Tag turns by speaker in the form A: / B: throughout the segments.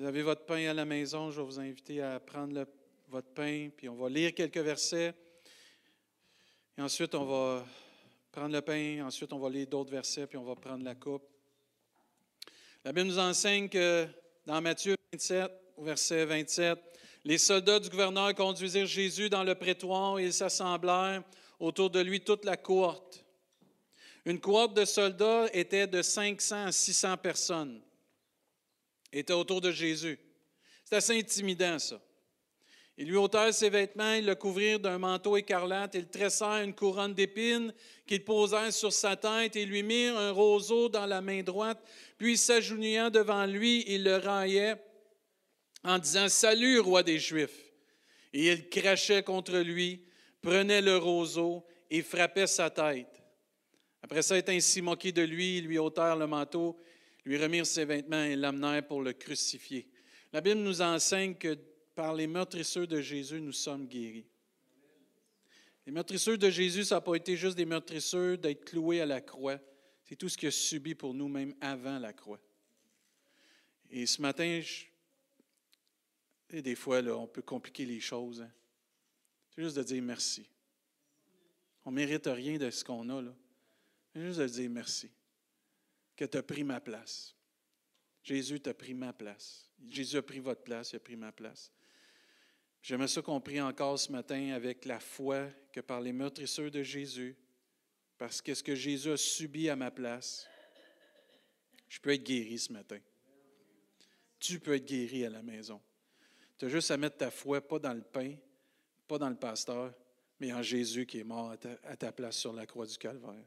A: Vous avez votre pain à la maison, je vais vous inviter à prendre votre pain, puis on va lire quelques versets. Et ensuite, on va prendre le pain, ensuite, on va lire d'autres versets, puis on va prendre la coupe. La Bible nous enseigne que dans Matthieu 27, au verset 27, les soldats du gouverneur conduisirent Jésus dans le prétoire et ils s'assemblèrent autour de lui toute la cohorte. Une cohorte de soldats était de 500 à 600 personnes, était autour de Jésus. C'est assez intimidant, ça. Ils lui ôtèrent ses vêtements, ils le couvrirent d'un manteau écarlate, ils tressèrent une couronne d'épines qu'ils posèrent sur sa tête et lui mirent un roseau dans la main droite. Puis, s'agenouillant devant lui, ils le raillaient en disant Salut, roi des Juifs. Et ils crachaient contre lui, prenaient le roseau et frappaient sa tête. Après ça, étant ainsi moqué de lui, ils lui ôtèrent le manteau, lui remirent ses vêtements et l'amenèrent pour le crucifier. La Bible nous enseigne que par les meurtrisseurs de Jésus, nous sommes guéris. Les meurtrisseurs de Jésus, ça n'a pas été juste des meurtrisseurs d'être cloués à la croix. C'est tout ce qu'il a subi pour nous, même avant la croix. Et ce matin, et des fois, on peut compliquer les choses. Hein. C'est juste de dire merci. On ne mérite rien de ce qu'on a. C'est juste de dire merci. Que tu as pris ma place. Jésus t'a pris ma place. Jésus a pris votre place, il a pris ma place. J'aimerais ça qu'on prie encore ce matin avec la foi que par les meurtrisseurs de Jésus, parce que ce que Jésus a subi à ma place, je peux être guéri ce matin. Tu peux être guéri à la maison. Tu as juste à mettre ta foi, pas dans le pain, pas dans le pasteur, mais en Jésus qui est mort à ta, à ta place sur la croix du Calvaire.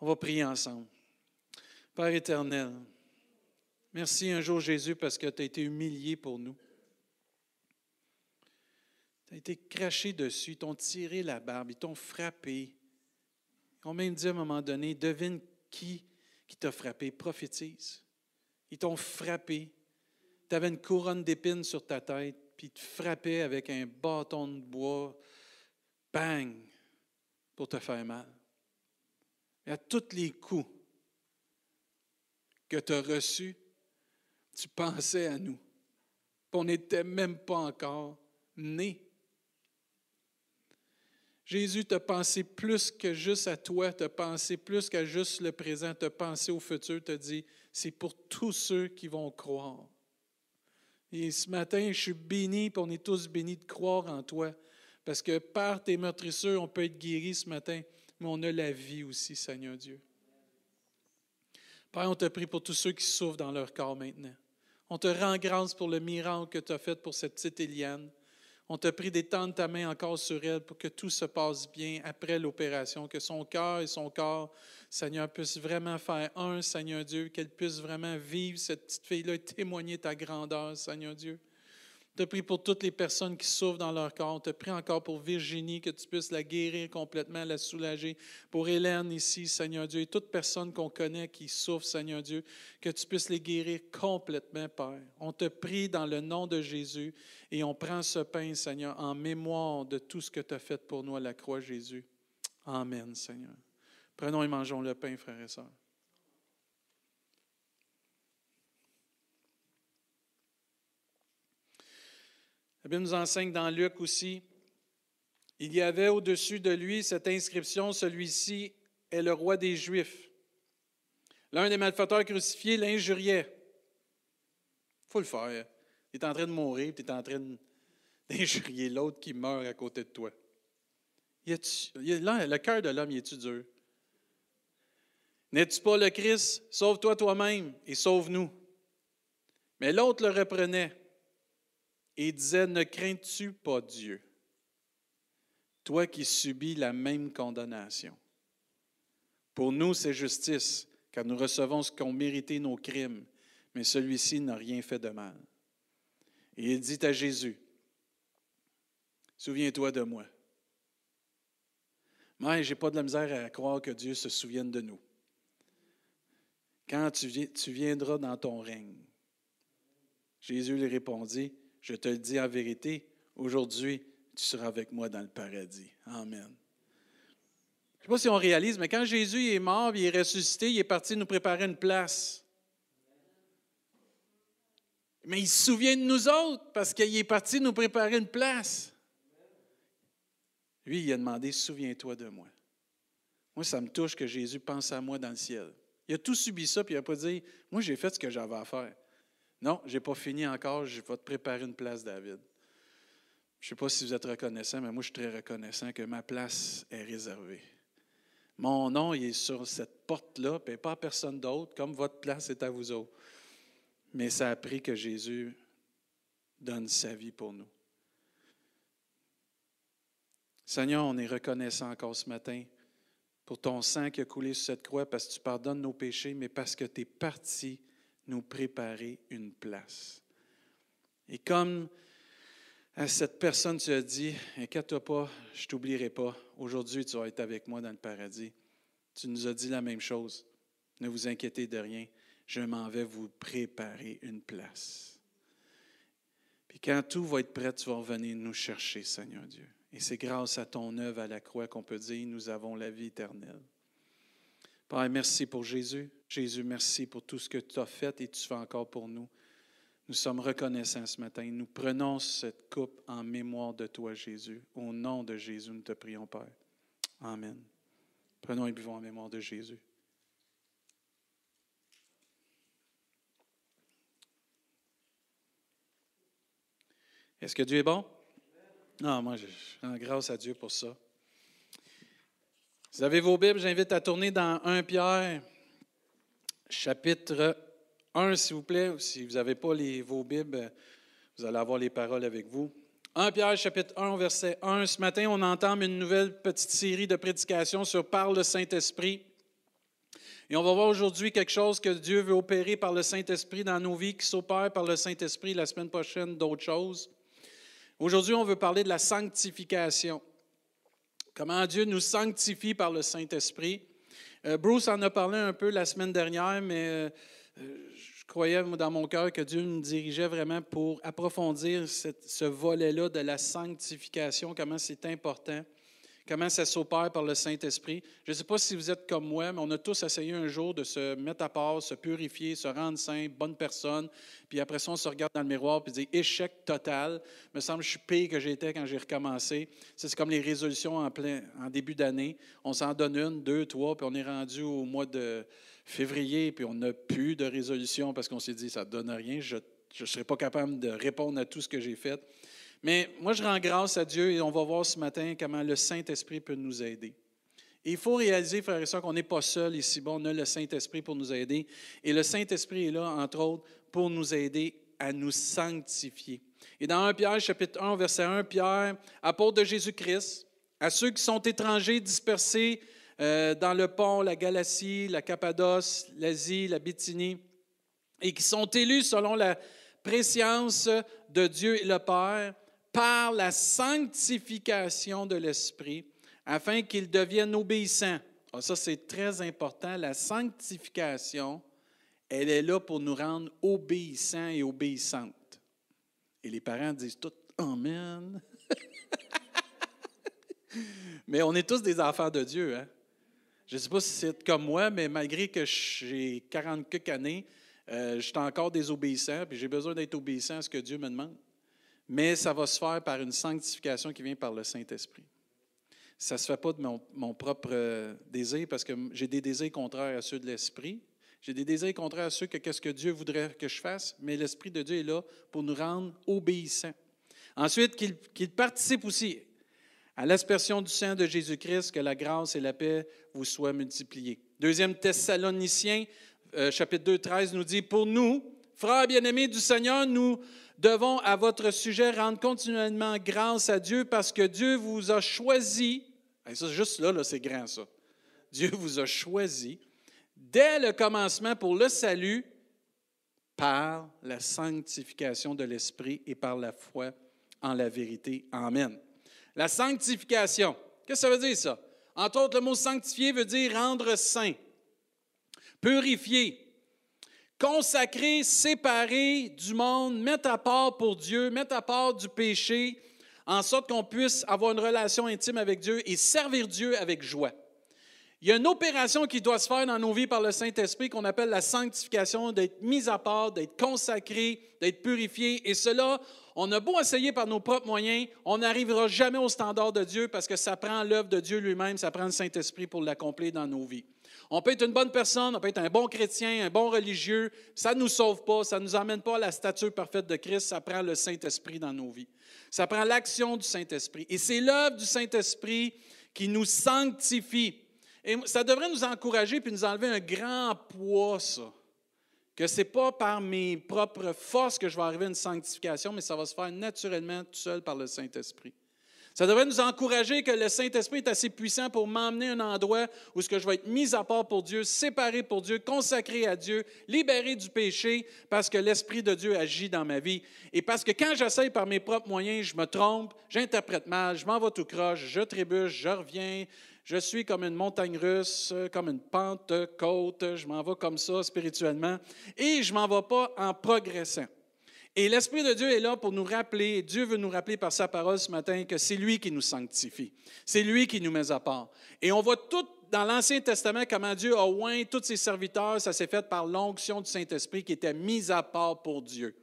A: On va prier ensemble. Père éternel, merci un jour Jésus parce que tu as été humilié pour nous. Tu as été craché dessus, ils t'ont tiré la barbe, ils t'ont frappé. Ils ont même dit à un moment donné, devine qui qui t'a frappé, prophétise. Ils t'ont frappé. Tu avais une couronne d'épines sur ta tête, puis ils te avec un bâton de bois, bang, pour te faire mal. Et à tous les coups que tu as reçus, tu pensais à nous. On n'était même pas encore nés. Jésus t'a pensé plus que juste à toi, t'a pensé plus qu'à juste le présent, t'a pensé au futur, t'a dit, c'est pour tous ceux qui vont croire. Et ce matin, je suis béni, puis on est tous bénis de croire en toi, parce que par tes meurtrisseurs, on peut être guéri ce matin, mais on a la vie aussi, Seigneur Dieu. Père, on te prie pour tous ceux qui souffrent dans leur corps maintenant. On te rend grâce pour le miracle que tu as fait pour cette petite Eliane. On t'a pris d'étendre ta main encore sur elle pour que tout se passe bien après l'opération, que son cœur et son corps, Seigneur, puissent vraiment faire un, Seigneur Dieu, qu'elle puisse vraiment vivre cette petite fille-là et témoigner ta grandeur, Seigneur Dieu te prie pour toutes les personnes qui souffrent dans leur corps. On te prie encore pour Virginie, que tu puisses la guérir complètement, la soulager. Pour Hélène ici, Seigneur Dieu, et toute personne qu'on connaît qui souffre, Seigneur Dieu, que tu puisses les guérir complètement, Père. On te prie dans le nom de Jésus et on prend ce pain, Seigneur, en mémoire de tout ce que tu as fait pour nous à la croix, Jésus. Amen, Seigneur. Prenons et mangeons le pain, frères et sœurs. Bible nous enseigne dans Luc aussi, il y avait au-dessus de lui cette inscription, celui-ci est le roi des Juifs. L'un des malfaiteurs crucifiés l'injuriait. Il faut le faire. Il est en train de mourir, tu es en train d'injurier l'autre qui meurt à côté de toi. le cœur de l'homme, est-tu dur? N'es-tu pas le Christ? Sauve-toi toi-même et sauve-nous. Mais l'autre le reprenait et disait, ne crains-tu pas Dieu, toi qui subis la même condamnation? Pour nous, c'est justice, car nous recevons ce qu'ont mérité nos crimes, mais celui-ci n'a rien fait de mal. Et il dit à Jésus, Souviens-toi de moi. Je n'ai pas de la misère à croire que Dieu se souvienne de nous. Quand tu, viendras dans ton règne, Jésus lui répondit, je te le dis en vérité, aujourd'hui, tu seras avec moi dans le paradis. Amen. Je ne sais pas si on réalise, mais quand Jésus est mort, il est ressuscité, il est parti nous préparer une place. Mais il se souvient de nous autres parce qu'il est parti nous préparer une place. Lui, il a demandé Souviens-toi de moi. Moi, ça me touche que Jésus pense à moi dans le ciel. Il a tout subi ça, puis il n'a pas dit Moi, j'ai fait ce que j'avais à faire. Non, je n'ai pas fini encore, je vais te préparer une place, David. Je ne sais pas si vous êtes reconnaissant, mais moi, je suis très reconnaissant que ma place est réservée. Mon nom, il est sur cette porte-là, puis pas à personne d'autre, comme votre place est à vous autres. Mais ça a pris que Jésus donne sa vie pour nous. Seigneur, on est reconnaissant encore ce matin pour ton sang qui a coulé sur cette croix, parce que tu pardonnes nos péchés, mais parce que tu es parti nous préparer une place. Et comme à cette personne, tu as dit, inquiète-toi pas, je t'oublierai pas, aujourd'hui tu vas être avec moi dans le paradis. Tu nous as dit la même chose. Ne vous inquiétez de rien, je m'en vais vous préparer une place. Puis quand tout va être prêt, tu vas revenir nous chercher, Seigneur Dieu. Et c'est grâce à ton œuvre à la croix qu'on peut dire, nous avons la vie éternelle. Père, merci pour Jésus. Jésus, merci pour tout ce que tu as fait et tu fais encore pour nous. Nous sommes reconnaissants ce matin. Nous prenons cette coupe en mémoire de toi, Jésus. Au nom de Jésus, nous te prions, Père. Amen. Prenons et buvons en mémoire de Jésus. Est-ce que Dieu est bon? Non, moi, je rends grâce à Dieu pour ça. Vous avez vos Bibles, j'invite à tourner dans 1 Pierre, chapitre 1, s'il vous plaît. Si vous n'avez pas les, vos Bibles, vous allez avoir les paroles avec vous. 1 Pierre, chapitre 1, verset 1. Ce matin, on entame une nouvelle petite série de prédications sur Par le Saint-Esprit. Et on va voir aujourd'hui quelque chose que Dieu veut opérer par le Saint-Esprit dans nos vies, qui s'opère par le Saint-Esprit la semaine prochaine, d'autres choses. Aujourd'hui, on veut parler de la sanctification. Comment Dieu nous sanctifie par le Saint-Esprit. Euh, Bruce en a parlé un peu la semaine dernière, mais euh, je croyais dans mon cœur que Dieu nous dirigeait vraiment pour approfondir ce volet-là de la sanctification, comment c'est important comment ça s'opère par le Saint-Esprit? Je ne sais pas si vous êtes comme moi, mais on a tous essayé un jour de se mettre à part, se purifier, se rendre saint, bonne personne. Puis après ça, on se regarde dans le miroir et dit échec total. Me semble que je suis pire que j'étais quand j'ai recommencé. C'est comme les résolutions en, plein, en début d'année. On s'en donne une, deux, trois, puis on est rendu au mois de février, puis on n'a plus de résolution parce qu'on s'est dit ça ne donne rien. Je ne serai pas capable de répondre à tout ce que j'ai fait. Mais moi, je rends grâce à Dieu et on va voir ce matin comment le Saint-Esprit peut nous aider. il faut réaliser, frères et sœurs, qu'on n'est pas seul ici. Bon, on a le Saint-Esprit pour nous aider. Et le Saint-Esprit est là, entre autres, pour nous aider à nous sanctifier. Et dans 1 Pierre, chapitre 1, verset 1, Pierre, apôtre de Jésus-Christ, à ceux qui sont étrangers dispersés euh, dans le pont, la Galatie, la Cappadoce, l'Asie, la Bithynie, et qui sont élus selon la préscience de Dieu et le Père, par la sanctification de l'Esprit, afin qu'ils deviennent obéissants. Ah, ça, c'est très important. La sanctification, elle est là pour nous rendre obéissants et obéissantes. Et les parents disent tout Amen. mais on est tous des enfants de Dieu. Hein? Je ne sais pas si c'est comme moi, mais malgré que j'ai 40 quelques années, euh, je suis encore désobéissant, puis j'ai besoin d'être obéissant à ce que Dieu me demande mais ça va se faire par une sanctification qui vient par le Saint-Esprit. Ça ne se fait pas de mon, propre euh, désir, parce que j'ai des désirs contraires à ceux de l'Esprit. J'ai des désirs contraires à ceux que qu'est-ce que Dieu voudrait que je fasse, mais l'Esprit de Dieu est là pour nous rendre obéissants. Ensuite, qu'il participe aussi à l'aspersion du sang de Jésus-Christ, que la grâce et la paix vous soient multipliées. Deuxième Thessaloniciens, euh, chapitre 2, 13, nous dit, Pour nous, frères bien-aimés du Seigneur, nous devons à votre sujet rendre continuellement grâce à Dieu parce que Dieu vous a choisi. ça, juste là, là c'est grand ça. Dieu vous a choisi dès le commencement pour le salut par la sanctification de l'Esprit et par la foi en la vérité. Amen. La sanctification, que ça veut dire ça? Entre autres, le mot sanctifier veut dire rendre saint, purifier, consacré, séparé du monde, mettre à part pour Dieu, mettre à part du péché, en sorte qu'on puisse avoir une relation intime avec Dieu et servir Dieu avec joie. Il y a une opération qui doit se faire dans nos vies par le Saint-Esprit qu'on appelle la sanctification, d'être mis à part, d'être consacré, d'être purifié. Et cela, on a beau essayer par nos propres moyens, on n'arrivera jamais au standard de Dieu parce que ça prend l'œuvre de Dieu lui-même, ça prend le Saint-Esprit pour l'accomplir dans nos vies. On peut être une bonne personne, on peut être un bon chrétien, un bon religieux, ça ne nous sauve pas, ça ne nous amène pas à la stature parfaite de Christ, ça prend le Saint-Esprit dans nos vies. Ça prend l'action du Saint-Esprit. Et c'est l'œuvre du Saint-Esprit qui nous sanctifie. Et ça devrait nous encourager puis nous enlever un grand poids, ça. Que ce n'est pas par mes propres forces que je vais arriver à une sanctification, mais ça va se faire naturellement tout seul par le Saint-Esprit. Ça devrait nous encourager que le Saint-Esprit est assez puissant pour m'emmener à un endroit où ce que je vais être mis à part pour Dieu, séparé pour Dieu, consacré à Dieu, libéré du péché, parce que l'Esprit de Dieu agit dans ma vie. Et parce que quand j'essaye par mes propres moyens, je me trompe, j'interprète mal, je m'en vais tout croche, je trébuche, je reviens, je suis comme une montagne russe, comme une pente côte, je m'en vais comme ça spirituellement, et je m'en vais pas en progressant. Et l'Esprit de Dieu est là pour nous rappeler, Dieu veut nous rappeler par sa parole ce matin que c'est lui qui nous sanctifie, c'est lui qui nous met à part. Et on voit tout dans l'Ancien Testament comment Dieu a oint tous ses serviteurs, ça s'est fait par l'onction du Saint-Esprit qui était mise à part pour Dieu.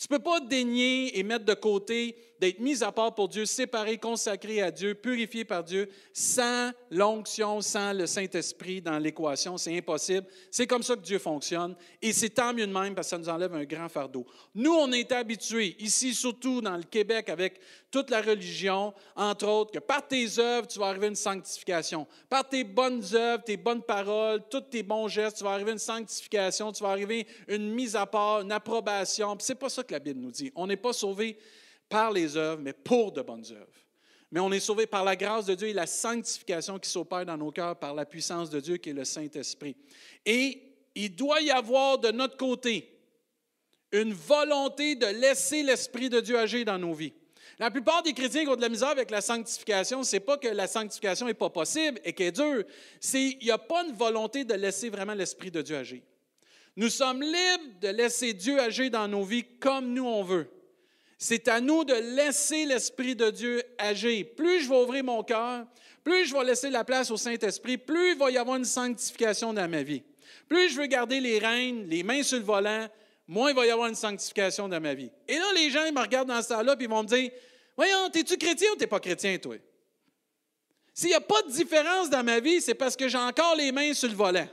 A: Tu ne peux pas dénier et mettre de côté d'être mis à part pour Dieu, séparé, consacré à Dieu, purifié par Dieu, sans l'onction, sans le Saint-Esprit dans l'équation. C'est impossible. C'est comme ça que Dieu fonctionne. Et c'est tant mieux de même parce que ça nous enlève un grand fardeau. Nous, on est habitués, ici surtout dans le Québec, avec toute la religion, entre autres, que par tes œuvres, tu vas arriver à une sanctification. Par tes bonnes œuvres, tes bonnes paroles, tous tes bons gestes, tu vas arriver à une sanctification, tu vas arriver à une mise à part, une approbation. Ce n'est pas ça que la Bible nous dit. On n'est pas sauvé par les œuvres, mais pour de bonnes œuvres. Mais on est sauvé par la grâce de Dieu et la sanctification qui s'opère dans nos cœurs par la puissance de Dieu qui est le Saint-Esprit. Et il doit y avoir de notre côté une volonté de laisser l'Esprit de Dieu agir dans nos vies. La plupart des chrétiens qui ont de la misère avec la sanctification, ce n'est pas que la sanctification n'est pas possible et qu'elle est dure, c'est qu'il n'y a pas une volonté de laisser vraiment l'Esprit de Dieu agir. Nous sommes libres de laisser Dieu agir dans nos vies comme nous on veut. C'est à nous de laisser l'Esprit de Dieu agir. Plus je vais ouvrir mon cœur, plus je vais laisser la place au Saint-Esprit, plus il va y avoir une sanctification dans ma vie. Plus je veux garder les rênes, les mains sur le volant, moins il va y avoir une sanctification dans ma vie. Et là, les gens ils me regardent dans ce temps-là et ils vont me dire Voyons, es-tu chrétien ou t'es pas chrétien, toi? S'il n'y a pas de différence dans ma vie, c'est parce que j'ai encore les mains sur le volant.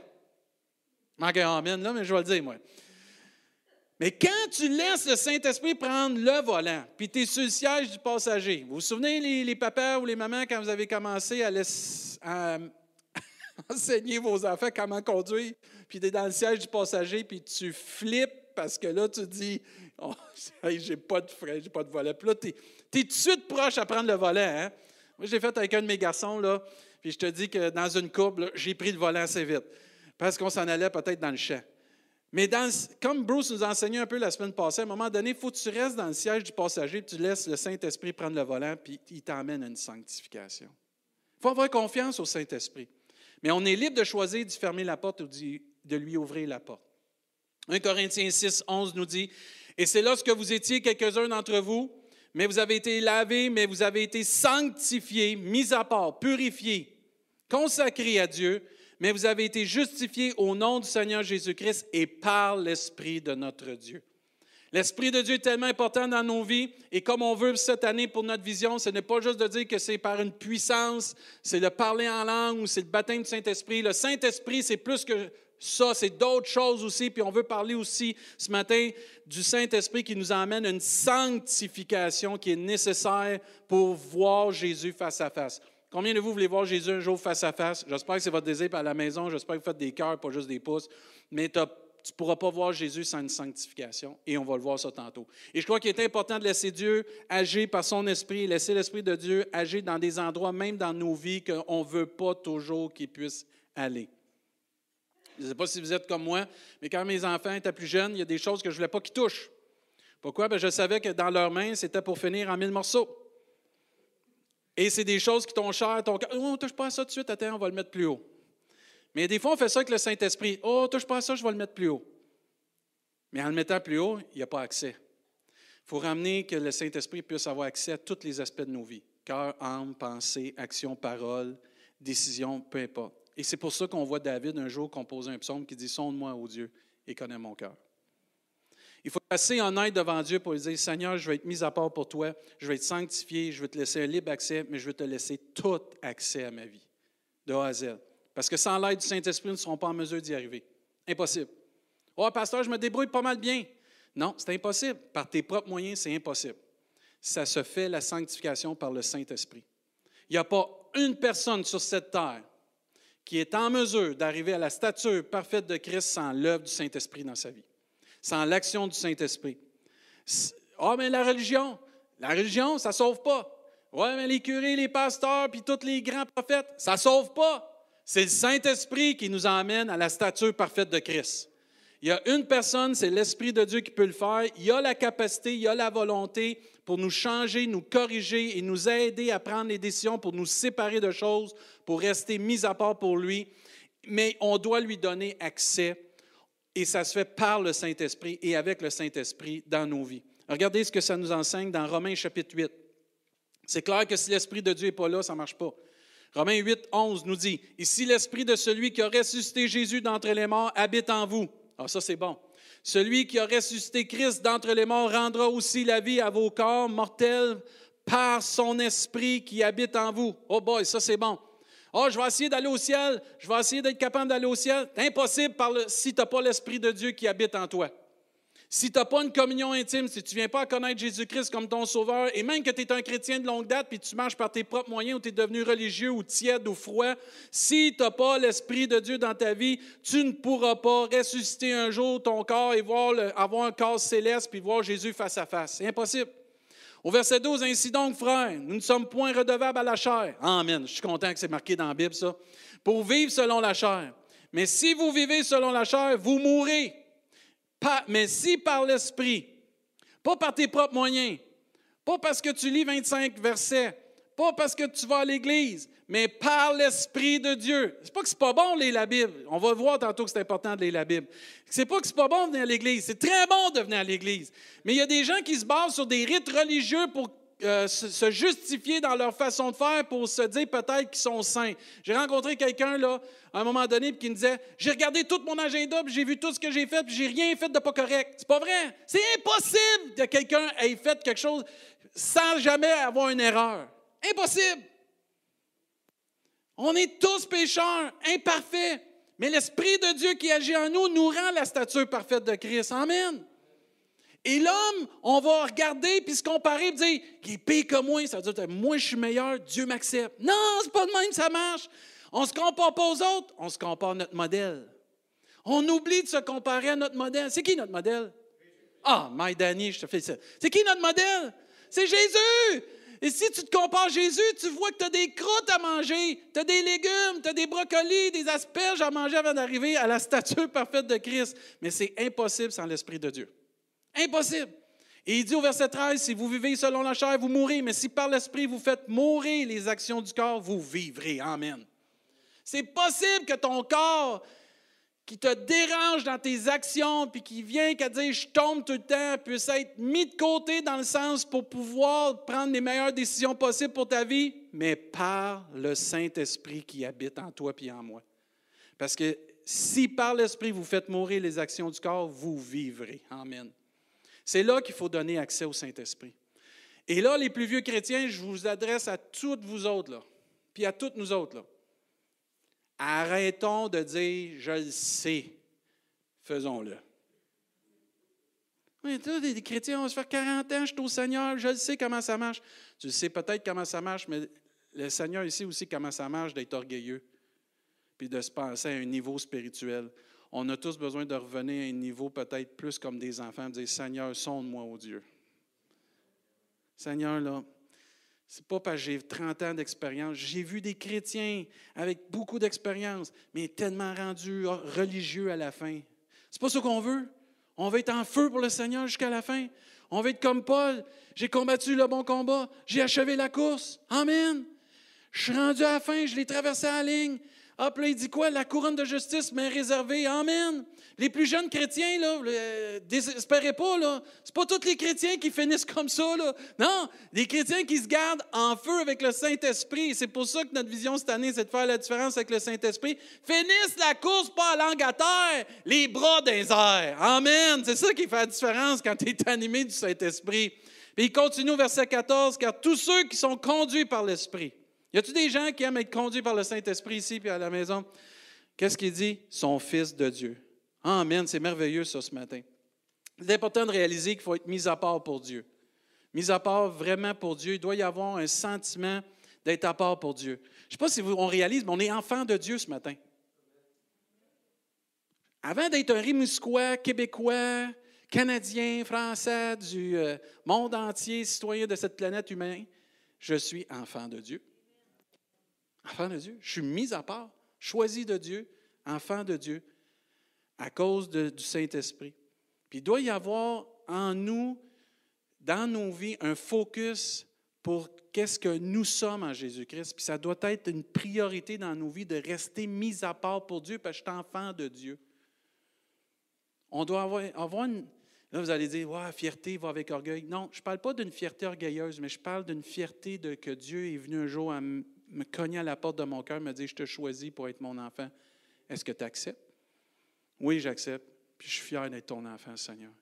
A: Manque amen, là, mais je vais le dire, moi. Mais quand tu laisses le Saint-Esprit prendre le volant, puis tu es sur le siège du passager, vous vous souvenez, les, papas ou les mamans, quand vous avez commencé à, enseigner vos enfants comment conduire, puis tu es dans le siège du passager, puis tu flippes parce que là, tu dis oh, j'ai pas de frein, j'ai pas de volant. Puis là, tu tout de suite proche à prendre le volant. Hein? Moi, j'ai fait avec un de mes garçons, là, puis je te dis que dans une courbe, j'ai pris le volant assez vite, parce qu'on s'en allait peut-être dans le champ. Mais comme Bruce nous a enseigné un peu la semaine passée, à un moment donné, il faut que tu restes dans le siège du passager, puis tu laisses le Saint-Esprit prendre le volant, puis il t'emmène à une sanctification. Il faut avoir confiance au Saint-Esprit. Mais on est libre de choisir d'y fermer la porte ou de lui ouvrir la porte. 1 Corinthiens 6, 11 nous dit, Et c'est lorsque vous étiez quelques-uns d'entre vous, mais vous avez été lavés, mais vous avez été sanctifiés, mis à part, purifiés, consacrés à Dieu, mais vous avez été justifiés au nom du Seigneur Jésus-Christ et par l'Esprit de notre Dieu. L'Esprit de Dieu est tellement important dans nos vies et comme on veut cette année pour notre vision, ce n'est pas juste de dire que c'est par une puissance, c'est de parler en langue ou c'est le baptême du Saint-Esprit. Le Saint-Esprit, c'est plus que ça, c'est d'autres choses aussi. Puis on veut parler aussi ce matin du Saint-Esprit qui nous emmène une sanctification qui est nécessaire pour voir Jésus face à face. Combien de vous voulez voir Jésus un jour face à face? J'espère que c'est votre désir à la maison. J'espère que vous faites des cœurs, pas juste des pouces. Mais tu ne pourras pas voir Jésus sans une sanctification. Et on va le voir ça tantôt. Et je crois qu'il est important de laisser Dieu agir par son esprit, laisser l'Esprit de Dieu agir dans des endroits, même dans nos vies, qu'on ne veut pas toujours qu'il puisse aller. Je ne sais pas si vous êtes comme moi, mais quand mes enfants étaient plus jeunes, il y a des choses que je ne voulais pas qu'ils touchent. Pourquoi? Bien, je savais que dans leurs mains, c'était pour finir en mille morceaux. Et c'est des choses qui t'ont cher, ton cœur. Oh, touche pas à ça tout de suite, attends, on va le mettre plus haut. Mais des fois, on fait ça avec le Saint-Esprit. Oh, touche pas à ça, je vais le mettre plus haut. Mais en le mettant plus haut, il n'y a pas accès. Il faut ramener que le Saint-Esprit puisse avoir accès à tous les aspects de nos vies cœur, âme, pensée, action, parole, décision, peu importe. Et c'est pour ça qu'on voit David un jour composer un psaume qui dit Sonde-moi, ô Dieu, et connais mon cœur. Il faut être assez honnête devant Dieu pour lui dire Seigneur, je vais être mis à part pour toi, je vais être sanctifié, je vais te laisser un libre accès, mais je vais te laisser tout accès à ma vie, de A à Z. Parce que sans l'aide du Saint-Esprit, nous ne serons pas en mesure d'y arriver. Impossible. Oh, pasteur, je me débrouille pas mal bien. Non, c'est impossible. Par tes propres moyens, c'est impossible. Ça se fait la sanctification par le Saint-Esprit. Il n'y a pas une personne sur cette terre qui est en mesure d'arriver à la stature parfaite de Christ sans l'œuvre du Saint-Esprit dans sa vie, sans l'action du Saint-Esprit. Ah, mais la religion, la religion, ça ne sauve pas. Oui, mais les curés, les pasteurs, puis tous les grands prophètes, ça ne sauve pas. C'est le Saint-Esprit qui nous emmène à la stature parfaite de Christ. Il y a une personne, c'est l'Esprit de Dieu qui peut le faire. Il y a la capacité, il y a la volonté pour nous changer, nous corriger et nous aider à prendre les décisions, pour nous séparer de choses, pour rester mis à part pour lui. Mais on doit lui donner accès et ça se fait par le Saint-Esprit et avec le Saint-Esprit dans nos vies. Regardez ce que ça nous enseigne dans Romains chapitre 8. C'est clair que si l'Esprit de Dieu n'est pas là, ça ne marche pas. Romains 8, 11 nous dit, Et si l'Esprit de celui qui a ressuscité Jésus d'entre les morts habite en vous, ah, ça, c'est bon. Celui qui a ressuscité Christ d'entre les morts rendra aussi la vie à vos corps mortels par son esprit qui habite en vous. Oh boy, ça c'est bon. Oh, je vais essayer d'aller au ciel, je vais essayer d'être capable d'aller au ciel. Impossible si tu n'as pas l'Esprit de Dieu qui habite en toi. Si tu n'as pas une communion intime, si tu ne viens pas à connaître Jésus-Christ comme ton sauveur, et même que tu es un chrétien de longue date, puis tu marches par tes propres moyens, ou tu es devenu religieux, ou tiède, ou froid, si tu n'as pas l'Esprit de Dieu dans ta vie, tu ne pourras pas ressusciter un jour ton corps et voir avoir un corps céleste, puis voir Jésus face à face. C'est impossible. Au verset 12, ainsi donc, frères, nous ne sommes point redevables à la chair. Amen. Je suis content que c'est marqué dans la Bible, ça. Pour vivre selon la chair. Mais si vous vivez selon la chair, vous mourrez mais si par l'Esprit, pas par tes propres moyens, pas parce que tu lis 25 versets, pas parce que tu vas à l'Église, mais par l'Esprit de Dieu. C'est pas que c'est pas bon de lire la Bible. On va voir tantôt que c'est important de lire la Bible. C'est pas que c'est pas bon de venir à l'Église. C'est très bon de venir à l'Église. Mais il y a des gens qui se basent sur des rites religieux pour euh, se justifier dans leur façon de faire pour se dire peut-être qu'ils sont saints. J'ai rencontré quelqu'un là à un moment donné qui me disait j'ai regardé tout mon agenda, j'ai vu tout ce que j'ai fait, puis j'ai rien fait de pas correct. C'est pas vrai. C'est impossible que quelqu'un ait fait quelque chose sans jamais avoir une erreur. Impossible. On est tous pécheurs, imparfaits, mais l'esprit de Dieu qui agit en nous nous rend la stature parfaite de Christ. Amen. Et l'homme, on va regarder puis se comparer et dire qu'il est pire que moi. Ça veut dire moi, je suis meilleur, Dieu m'accepte. Non, c'est pas de même, ça marche. On ne se compare pas aux autres, on se compare à notre modèle. On oublie de se comparer à notre modèle. C'est qui notre modèle? Ah, my Danny, je te fais ça. C'est qui notre modèle? C'est Jésus! Et si tu te compares à Jésus, tu vois que tu as des croûtes à manger, tu as des légumes, tu as des brocolis, des asperges à manger avant d'arriver à la stature parfaite de Christ. Mais c'est impossible sans l'Esprit de Dieu. Impossible. Et il dit au verset 13, si vous vivez selon la chair, vous mourrez, mais si par l'Esprit vous faites mourir les actions du corps, vous vivrez. Amen. C'est possible que ton corps qui te dérange dans tes actions, puis qui vient qu'à dire je tombe tout le temps, puisse être mis de côté dans le sens pour pouvoir prendre les meilleures décisions possibles pour ta vie, mais par le Saint-Esprit qui habite en toi puis en moi. Parce que si par l'Esprit vous faites mourir les actions du corps, vous vivrez. Amen. C'est là qu'il faut donner accès au Saint-Esprit. Et là, les plus vieux chrétiens, je vous adresse à toutes vous autres, puis à toutes nous autres. Arrêtons de dire je le sais, faisons-le. Oui, toi, des chrétiens, on va se faire 40 ans, je suis au Seigneur, je le sais comment ça marche. Tu sais peut-être comment ça marche, mais le Seigneur ici aussi comment ça marche d'être orgueilleux, puis de se penser à un niveau spirituel on a tous besoin de revenir à un niveau peut-être plus comme des enfants, dire Seigneur, sonde-moi, au Dieu. Seigneur, là, c'est pas parce que j'ai 30 ans d'expérience. J'ai vu des chrétiens avec beaucoup d'expérience, mais tellement rendus religieux à la fin. C'est pas ce qu'on veut. On veut être en feu pour le Seigneur jusqu'à la fin. On veut être comme Paul. J'ai combattu le bon combat. J'ai achevé la course. Amen. Je suis rendu à la fin. Je l'ai traversé à la ligne. Ah, puis là, il dit quoi? La couronne de justice m'est réservée. Amen. Les plus jeunes chrétiens, là, désespérez pas, là. C'est pas tous les chrétiens qui finissent comme ça, là. Non, les chrétiens qui se gardent en feu avec le Saint-Esprit. C'est pour ça que notre vision cette année, c'est de faire la différence avec le Saint-Esprit. Finissent la course pas à langue à terre, les bras dans les airs. Amen. C'est ça qui fait la différence quand tu es animé du Saint-Esprit. Puis il continue au verset 14, car tous ceux qui sont conduits par l'Esprit, y a-t-il des gens qui aiment être conduits par le Saint-Esprit ici puis à la maison? Qu'est-ce qu'il dit? Son Fils de Dieu. Amen, c'est merveilleux ça ce matin. C'est important de réaliser qu'il faut être mis à part pour Dieu. Mis à part vraiment pour Dieu. Il doit y avoir un sentiment d'être à part pour Dieu. Je ne sais pas si on réalise, mais on est enfant de Dieu ce matin. Avant d'être un Rimusquois, Québécois, Canadien, Français, du euh, monde entier, citoyen de cette planète humaine, je suis enfant de Dieu. Enfant de Dieu. Je suis mis à part, choisi de Dieu, enfant de Dieu, à cause du Saint-Esprit. Puis il doit y avoir en nous, dans nos vies, un focus pour qu'est-ce que nous sommes en Jésus-Christ. Puis ça doit être une priorité dans nos vies de rester mis à part pour Dieu parce que je suis enfant de Dieu. On doit avoir, une. Là, vous allez dire, fierté va avec orgueil. Non, je ne parle pas d'une fierté orgueilleuse, mais je parle d'une fierté de que Dieu est venu un jour à me cogner à la porte de mon cœur, me dire, je te choisis pour être mon enfant. Est-ce que tu acceptes? Oui, j'accepte. Puis je suis fier d'être ton enfant, Seigneur.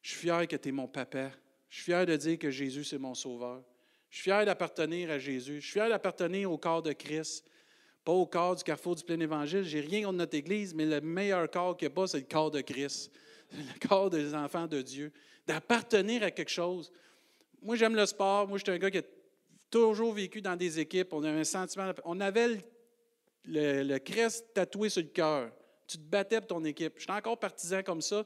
A: Je suis fier que tu es mon papa. Je suis fier de dire que Jésus, c'est mon sauveur. Je suis fier d'appartenir à Jésus. Je suis fier d'appartenir au corps de Christ, pas au corps du carrefour du plein évangile. J'ai rien contre notre Église, mais le meilleur corps qu'il n'y a pas, c'est le corps de Christ, le corps des enfants de Dieu. D'appartenir à quelque chose. Moi, j'aime le sport. Moi, je suis un gars qui toujours vécu dans des équipes. On avait un sentiment. On avait le, crest tatoué sur le cœur. Tu te battais pour ton équipe. Je suis encore partisan comme ça.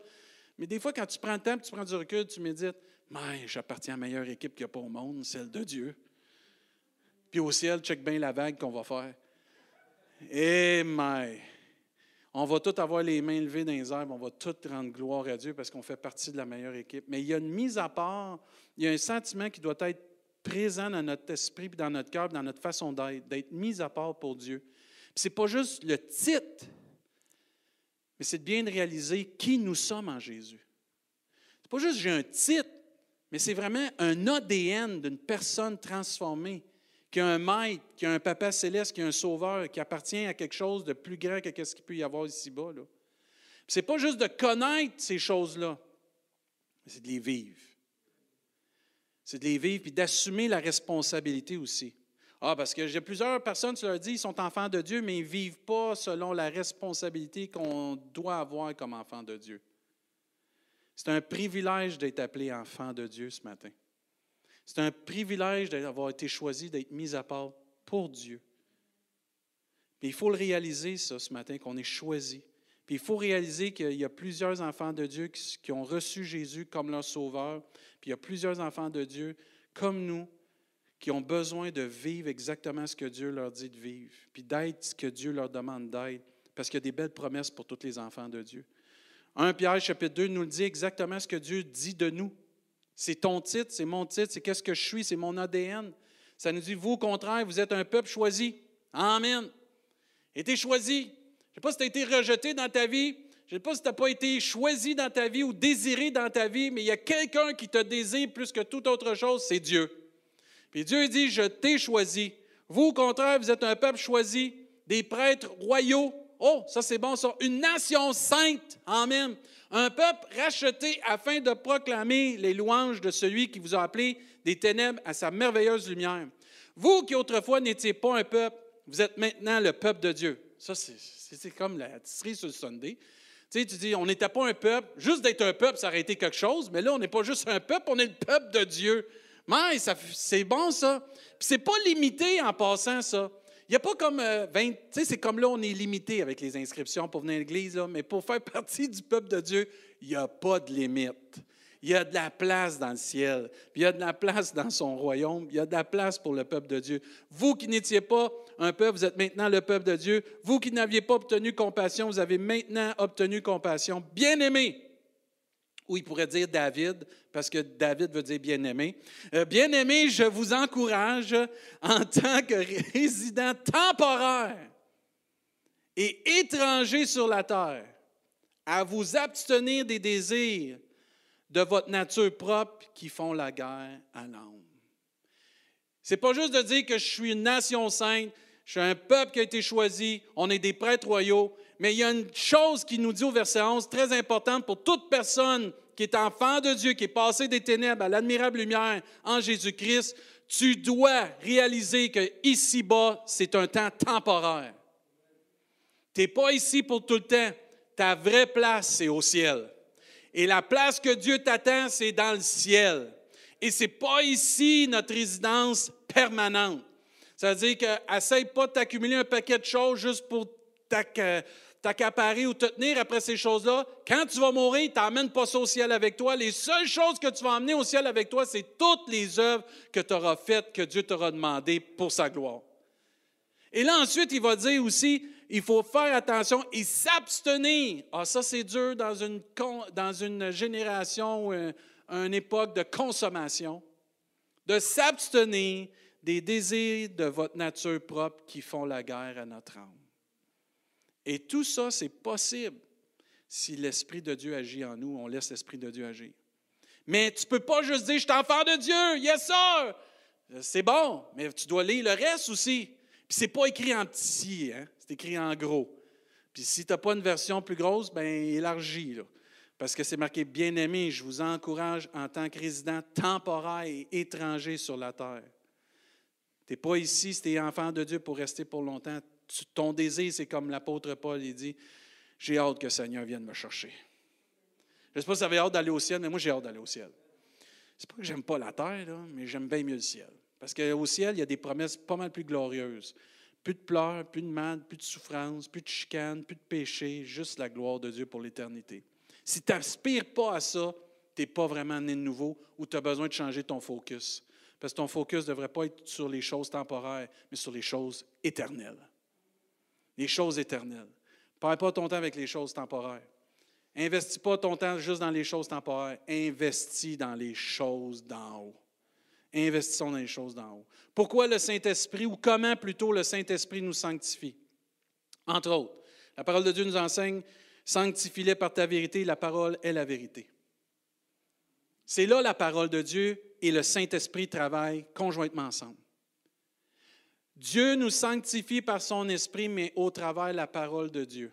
A: Mais des fois, quand tu prends le temps, tu prends du recul, tu médites, mais j'appartiens à la meilleure équipe qu'il n'y a pas au monde, celle de Dieu. Puis au ciel, check bien la vague qu'on va faire. Et eh, mais, on va tous avoir les mains levées dans les airs, on va tous rendre gloire à Dieu parce qu'on fait partie de la meilleure équipe. Mais il y a une mise à part, il y a un sentiment qui doit être présent dans notre esprit, dans notre cœur, dans notre façon d'être, d'être mis à part pour Dieu. Ce n'est pas juste le titre mais c'est de bien réaliser qui nous sommes en Jésus. Ce n'est pas juste j'ai un titre, mais c'est vraiment un ADN d'une personne transformée, qui a un maître, qui a un papa céleste, qui a un sauveur, qui appartient à quelque chose de plus grand que ce qu'il peut y avoir ici-bas. Ce n'est pas juste de connaître ces choses-là, mais c'est de les vivre. C'est de les vivre et d'assumer la responsabilité aussi. Ah, parce que j'ai plusieurs personnes, tu leur dis, ils sont enfants de Dieu, mais ils ne vivent pas selon la responsabilité qu'on doit avoir comme enfant de Dieu. C'est un privilège d'être appelé enfant de Dieu ce matin. C'est un privilège d'avoir été choisi, d'être mis à part pour Dieu. Puis il faut le réaliser, ça, ce matin, qu'on est choisi. Puis il faut réaliser qu'il y a plusieurs enfants de Dieu qui ont reçu Jésus comme leur sauveur. Puis il y a plusieurs enfants de Dieu comme nous qui ont besoin de vivre exactement ce que Dieu leur dit de vivre, puis d'être ce que Dieu leur demande d'être, parce qu'il y a des belles promesses pour tous les enfants de Dieu. 1 Pierre chapitre 2 nous dit exactement ce que Dieu dit de nous. C'est ton titre, c'est mon titre, c'est qu'est-ce que je suis, c'est mon ADN. Ça nous dit, vous, au contraire, vous êtes un peuple choisi. Amen. Été choisi. Sais pas si tu as été rejeté dans ta vie. Je ne sais pas si tu n'as pas été choisi dans ta vie ou désiré dans ta vie, mais il y a quelqu'un qui te désire plus que toute autre chose, c'est Dieu. Puis Dieu dit, je t'ai choisi. Vous, au contraire, vous êtes un peuple choisi, des prêtres royaux. Oh, ça c'est bon, ça. Une nation sainte. Amen. Un peuple racheté afin de proclamer les louanges de celui qui vous a appelé des ténèbres à sa merveilleuse lumière. Vous qui autrefois n'étiez pas un peuple, vous êtes maintenant le peuple de Dieu. Ça, c'est comme la tisserie sur le Sunday. Tu sais, tu dis, on n'était pas un peuple. Juste d'être un peuple, ça aurait été quelque chose, mais là, on n'est pas juste un peuple, on est le peuple de Dieu. Mais c'est bon, ça. Puis c'est pas limité en passant, ça. Il n'y a pas comme 20, euh, tu sais, c'est comme là, on est limité avec les inscriptions pour venir à l'Église, mais pour faire partie du peuple de Dieu, il n'y a pas de limite. Il y a de la place dans le ciel, il y a de la place dans son royaume, il y a de la place pour le peuple de Dieu. Vous qui n'étiez pas un peuple, vous êtes maintenant le peuple de Dieu. Vous qui n'aviez pas obtenu compassion, vous avez maintenant obtenu compassion. Bien aimé, ou il pourrait dire David, parce que David veut dire bien-aimé. Euh, bien-aimé, je vous encourage en tant que résident temporaire. et étrangers sur la terre, à vous abstenir des désirs de votre nature propre qui font la guerre à l'âme. C'est pas juste de dire que je suis une nation sainte, je suis un peuple qui a été choisi, on est des prêtres royaux, mais il y a une chose qui nous dit au verset 11, très importante pour toute personne qui est enfant de Dieu, qui est passé des ténèbres à l'admirable lumière en Jésus-Christ, tu dois réaliser que ici-bas, c'est un temps temporaire. Tu n'es pas ici pour tout le temps. Ta vraie place, c'est au ciel. Et la place que Dieu t'attend, c'est dans le ciel. Et ce n'est pas ici notre résidence permanente. Ça veut dire que essaye pas de t'accumuler un paquet de choses juste pour t'accaparer ou te tenir après ces choses-là. Quand tu vas mourir, tu n'emmènes pas ça au ciel avec toi. Les seules choses que tu vas emmener au ciel avec toi, c'est toutes les œuvres que tu auras faites, que Dieu t'aura demandées pour sa gloire. Et là, ensuite, il va dire aussi, il faut faire attention et s'abstenir. Ah, ça, c'est dur dans une, génération une, époque de consommation. De s'abstenir des désirs de votre nature propre qui font la guerre à notre âme. Et tout ça, c'est possible si l'Esprit de Dieu agit en nous, on laisse l'Esprit de Dieu agir. Mais tu ne peux pas juste dire, je suis enfant de Dieu, yes sir! C'est bon, mais tu dois lire le reste aussi. Puis c'est pas écrit en petit, hein? C'est écrit en gros. Puis si tu n'as pas une version plus grosse, ben élargis. Parce que c'est marqué Bien-aimé, je vous encourage en tant que résident temporaire et étranger sur la terre. Tu n'es pas ici si tu es enfant de Dieu pour rester pour longtemps. ton désir, c'est comme l'apôtre Paul, il dit J'ai hâte que le Seigneur vienne me chercher. Je ne sais pas si vous avez hâte d'aller au ciel, mais moi, j'ai hâte d'aller au ciel. C'est pas que j'aime pas la terre, mais j'aime bien mieux le ciel. Parce qu'au ciel, il y a des promesses pas mal plus glorieuses. Plus de pleurs, plus de mal, plus de souffrance, plus de chicane, plus de péché, juste la gloire de Dieu pour l'éternité. Si tu n'aspires pas à ça, tu n'es pas vraiment né de nouveau ou tu as besoin de changer ton focus. Parce que ton focus ne devrait pas être sur les choses temporaires, mais sur les choses éternelles. Les choses éternelles. Ne perds pas ton temps avec les choses temporaires. Investis pas ton temps juste dans les choses temporaires. Investis dans les choses d'en haut. Investissons dans les choses d'en haut. Pourquoi le Saint-Esprit, ou comment plutôt le Saint-Esprit nous sanctifie? Entre autres, la parole de Dieu nous enseigne, sanctifie-les par ta vérité, la parole est la vérité. C'est là la parole de Dieu et le Saint-Esprit travaillent conjointement ensemble. Dieu nous sanctifie par son esprit, mais au travers la parole de Dieu.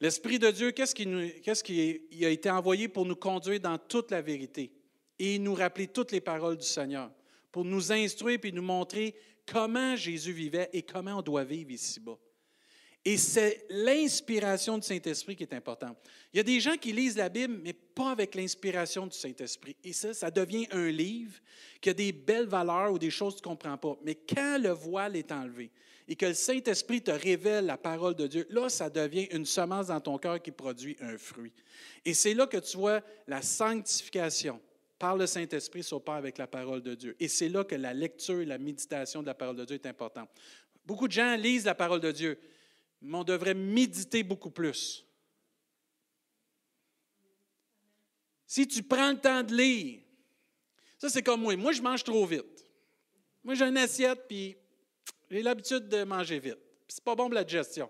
A: L'Esprit de Dieu, qu'est-ce qui, a été envoyé pour nous conduire dans toute la vérité? Et nous rappeler toutes les paroles du Seigneur? pour nous instruire et nous montrer comment Jésus vivait et comment on doit vivre ici-bas. Et c'est l'inspiration du Saint-Esprit qui est importante. Il y a des gens qui lisent la Bible, mais pas avec l'inspiration du Saint-Esprit. Et ça, ça devient un livre qui a des belles valeurs ou des choses que tu ne comprends pas. Mais quand le voile est enlevé et que le Saint-Esprit te révèle la parole de Dieu, là, ça devient une semence dans ton cœur qui produit un fruit. Et c'est là que tu vois la sanctification par le Saint-Esprit s'opère avec la parole de Dieu. Et c'est là que la lecture et la méditation de la parole de Dieu est importante. Beaucoup de gens lisent la parole de Dieu, mais on devrait méditer beaucoup plus. Si tu prends le temps de lire, ça c'est comme moi. Moi, je mange trop vite. Moi, j'ai une assiette, puis j'ai l'habitude de manger vite. C'est pas bon pour la digestion.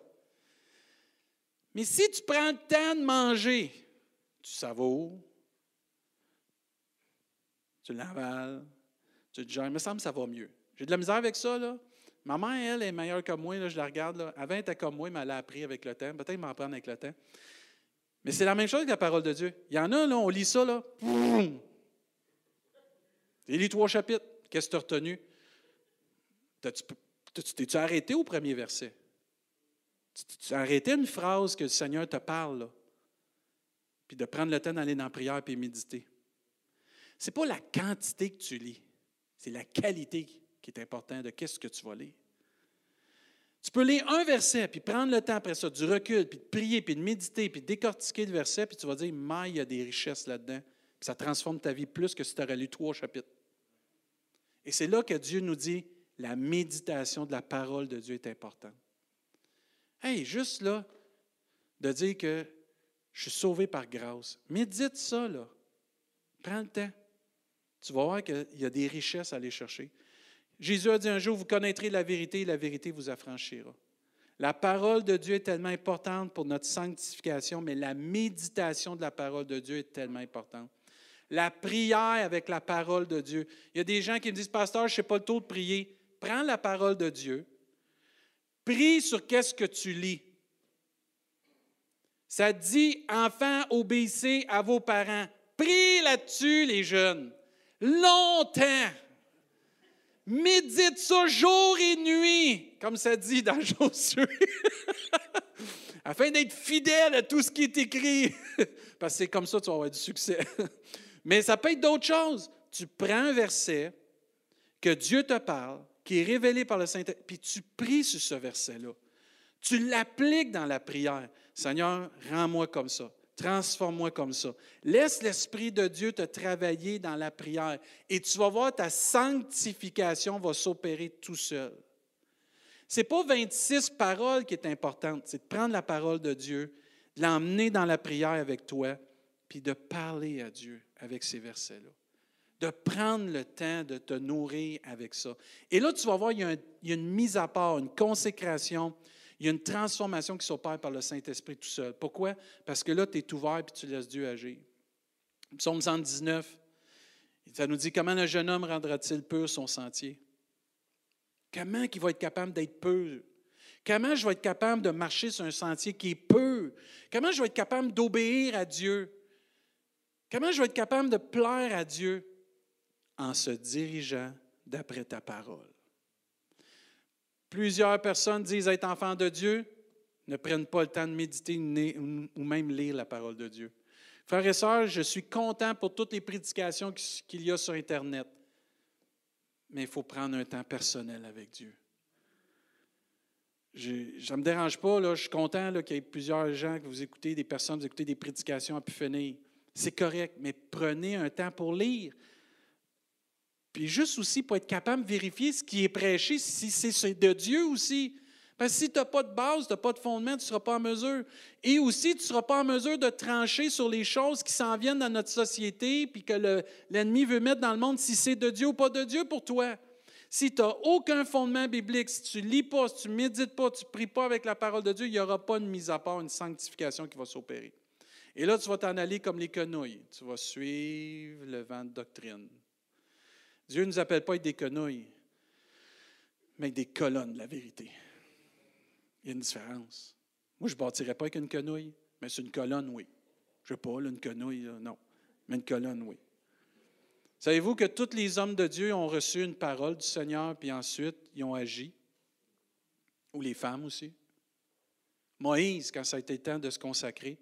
A: Mais si tu prends le temps de manger, tu savoures, tu l'avales, tu te Il me semble que ça va mieux. J'ai de la misère avec ça, là. Ma mère, elle, est meilleure que moi. Là, je la regarde. Là. Avant, elle était comme moi, mais elle a appris avec le temps. Peut-être m'en prendre avec le temps. Mais c'est la même chose que la parole de Dieu. Il y en a, là, on lit ça, là. Tu lis trois chapitres. Qu'est-ce que tu as retenu? T'es-tu arrêté au premier verset? Tu arrêté une phrase que le Seigneur te parle, là? Puis de prendre le temps d'aller dans la prière et méditer. N'est pas la quantité que tu lis, c'est la qualité qui est importante de qu'est-ce que tu vas lire. Tu peux lire un verset, puis prendre le temps après ça, du recul, puis de prier, puis de méditer, puis de décortiquer le verset, puis tu vas dire, mais il y a des richesses là-dedans. Puis ça transforme ta vie plus que si tu aurais lu trois chapitres. Et c'est là que Dieu nous dit, la méditation de la parole de Dieu est importante. Hey, juste là, de dire que je suis sauvé par grâce. Médite ça, là. Prends le temps. Tu vas voir qu'il y a des richesses à aller chercher. Jésus a dit un jour, vous connaîtrez la vérité et la vérité vous affranchira. La parole de Dieu est tellement importante pour notre sanctification, mais la méditation de la parole de Dieu est tellement importante. La prière avec la parole de Dieu. Il y a des gens qui me disent, Pasteur, je ne sais pas le taux de prier. Prends la parole de Dieu. Prie sur qu'est-ce que tu lis. Ça dit, enfants, obéissez à vos parents. Prie là-dessus, les jeunes. Longtemps. Médite ça jour et nuit, comme ça dit dans Josué, afin d'être fidèle à tout ce qui est écrit. Parce que c'est comme ça que tu vas avoir du succès. Mais ça peut être d'autres choses. Tu prends un verset que Dieu te parle, qui est révélé par le Saint-Esprit, puis tu pries sur ce verset-là. Tu l'appliques dans la prière. Seigneur, rends-moi comme ça. Transforme-moi comme ça. Laisse l'Esprit de Dieu te travailler dans la prière et tu vas voir ta sanctification va s'opérer tout seul. Ce n'est pas 26 paroles qui est importante, c'est de prendre la parole de Dieu, de l'emmener dans la prière avec toi, puis de parler à Dieu avec ces versets-là. De prendre le temps de te nourrir avec ça. Et là, tu vas voir, il y a, il y a une mise à part, une consécration il y a une transformation qui s'opère par le Saint-Esprit tout seul. Pourquoi? Parce que là, tu es ouvert et tu laisses Dieu agir. Psaume 119, ça nous dit comment un jeune homme rendra-t-il pur son sentier? Comment il va être capable d'être pur? Comment je vais être capable de marcher sur un sentier qui est pur? Comment je vais être capable d'obéir à Dieu? Comment je vais être capable de plaire à Dieu? En se dirigeant d'après ta parole. Plusieurs personnes disent être enfants de Dieu, ne prennent pas le temps de méditer ou même lire la parole de Dieu. Frères et sœurs, je suis content pour toutes les prédications qu'il y a sur Internet, mais il faut prendre un temps personnel avec Dieu. Je, ne me dérange pas, je suis content qu'il y ait plusieurs gens que vous écoutez, des personnes, vous écoutez des prédications à pu finir. C'est correct, mais prenez un temps pour lire. Puis juste aussi pour être capable de vérifier ce qui est prêché, si c'est de Dieu aussi. Parce que si tu n'as pas de base, tu n'as pas de fondement, tu ne seras pas en mesure. Et aussi, tu ne seras pas en mesure de trancher sur les choses qui s'en viennent dans notre société, puis que l'ennemi veut mettre dans le monde, si c'est de Dieu ou pas de Dieu pour toi. Si tu n'as aucun fondement biblique, si tu ne lis pas, si tu ne médites pas, tu ne pries pas avec la parole de Dieu, il n'y aura pas une mise à part, une sanctification qui va s'opérer. Et là, tu vas t'en aller comme les quenouilles. Tu vas suivre le vent de doctrine. Dieu ne nous appelle pas être des quenouilles, mais des colonnes de la vérité. Il y a une différence. Moi, je ne bâtirais pas avec une quenouille, mais c'est une colonne, oui. Je ne pas, une quenouille, non. Mais une colonne, oui. Savez-vous que tous les hommes de Dieu ont reçu une parole du Seigneur, puis ensuite, ils ont agi? Ou les femmes aussi? Moïse, quand ça a été temps de se consacrer,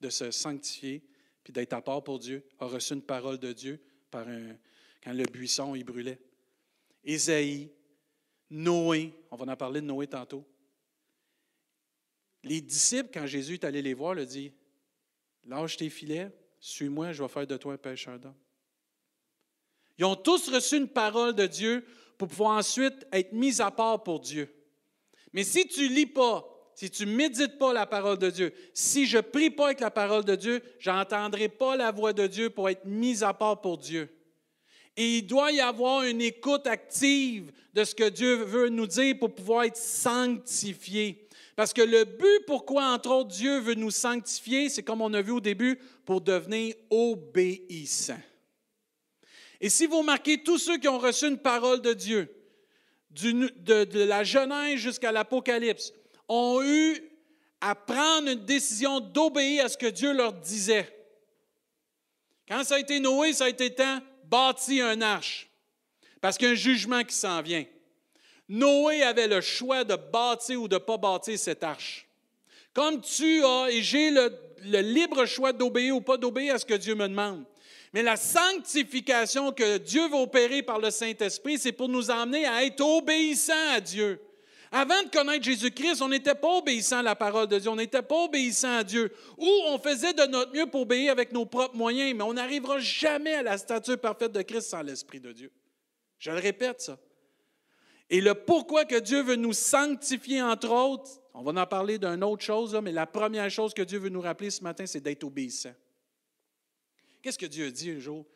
A: de se sanctifier, puis d'être à part pour Dieu, a reçu une parole de Dieu par un, quand le buisson y brûlait. Ésaïe, Noé, on va en parler de Noé tantôt. Les disciples, quand Jésus est allé les voir, leur dit Lâche tes filets, suis-moi, je vais faire de toi un pêcheur d'hommes. Ils ont tous reçu une parole de Dieu pour pouvoir ensuite être mis à part pour Dieu. Mais si tu ne lis pas, si tu ne médites pas la parole de Dieu, si je ne prie pas avec la parole de Dieu, je n'entendrai pas la voix de Dieu pour être mis à part pour Dieu. Et il doit y avoir une écoute active de ce que Dieu veut nous dire pour pouvoir être sanctifié. Parce que le but pourquoi, entre autres, Dieu veut nous sanctifier, c'est comme on a vu au début, pour devenir obéissant. Et si vous remarquez, tous ceux qui ont reçu une parole de Dieu, de, de la Genèse jusqu'à l'Apocalypse, ont eu à prendre une décision d'obéir à ce que Dieu leur disait. Quand ça a été Noé, ça a été temps bâti un arche, parce qu'il y a un jugement qui s'en vient. Noé avait le choix de bâtir ou de ne pas bâtir cette arche. Comme tu as, et j'ai le, le libre choix d'obéir ou pas d'obéir à ce que Dieu me demande. Mais la sanctification que Dieu va opérer par le Saint-Esprit, c'est pour nous emmener à être obéissants à Dieu. Avant de connaître Jésus-Christ, on n'était pas obéissant à la parole de Dieu, on n'était pas obéissant à Dieu, ou on faisait de notre mieux pour obéir avec nos propres moyens, mais on n'arrivera jamais à la stature parfaite de Christ sans l'Esprit de Dieu. Je le répète, ça. Et le pourquoi que Dieu veut nous sanctifier, entre autres, on va en parler d'une autre chose, mais la première chose que Dieu veut nous rappeler ce matin, c'est d'être obéissant. Qu'est-ce que Dieu a dit un jour?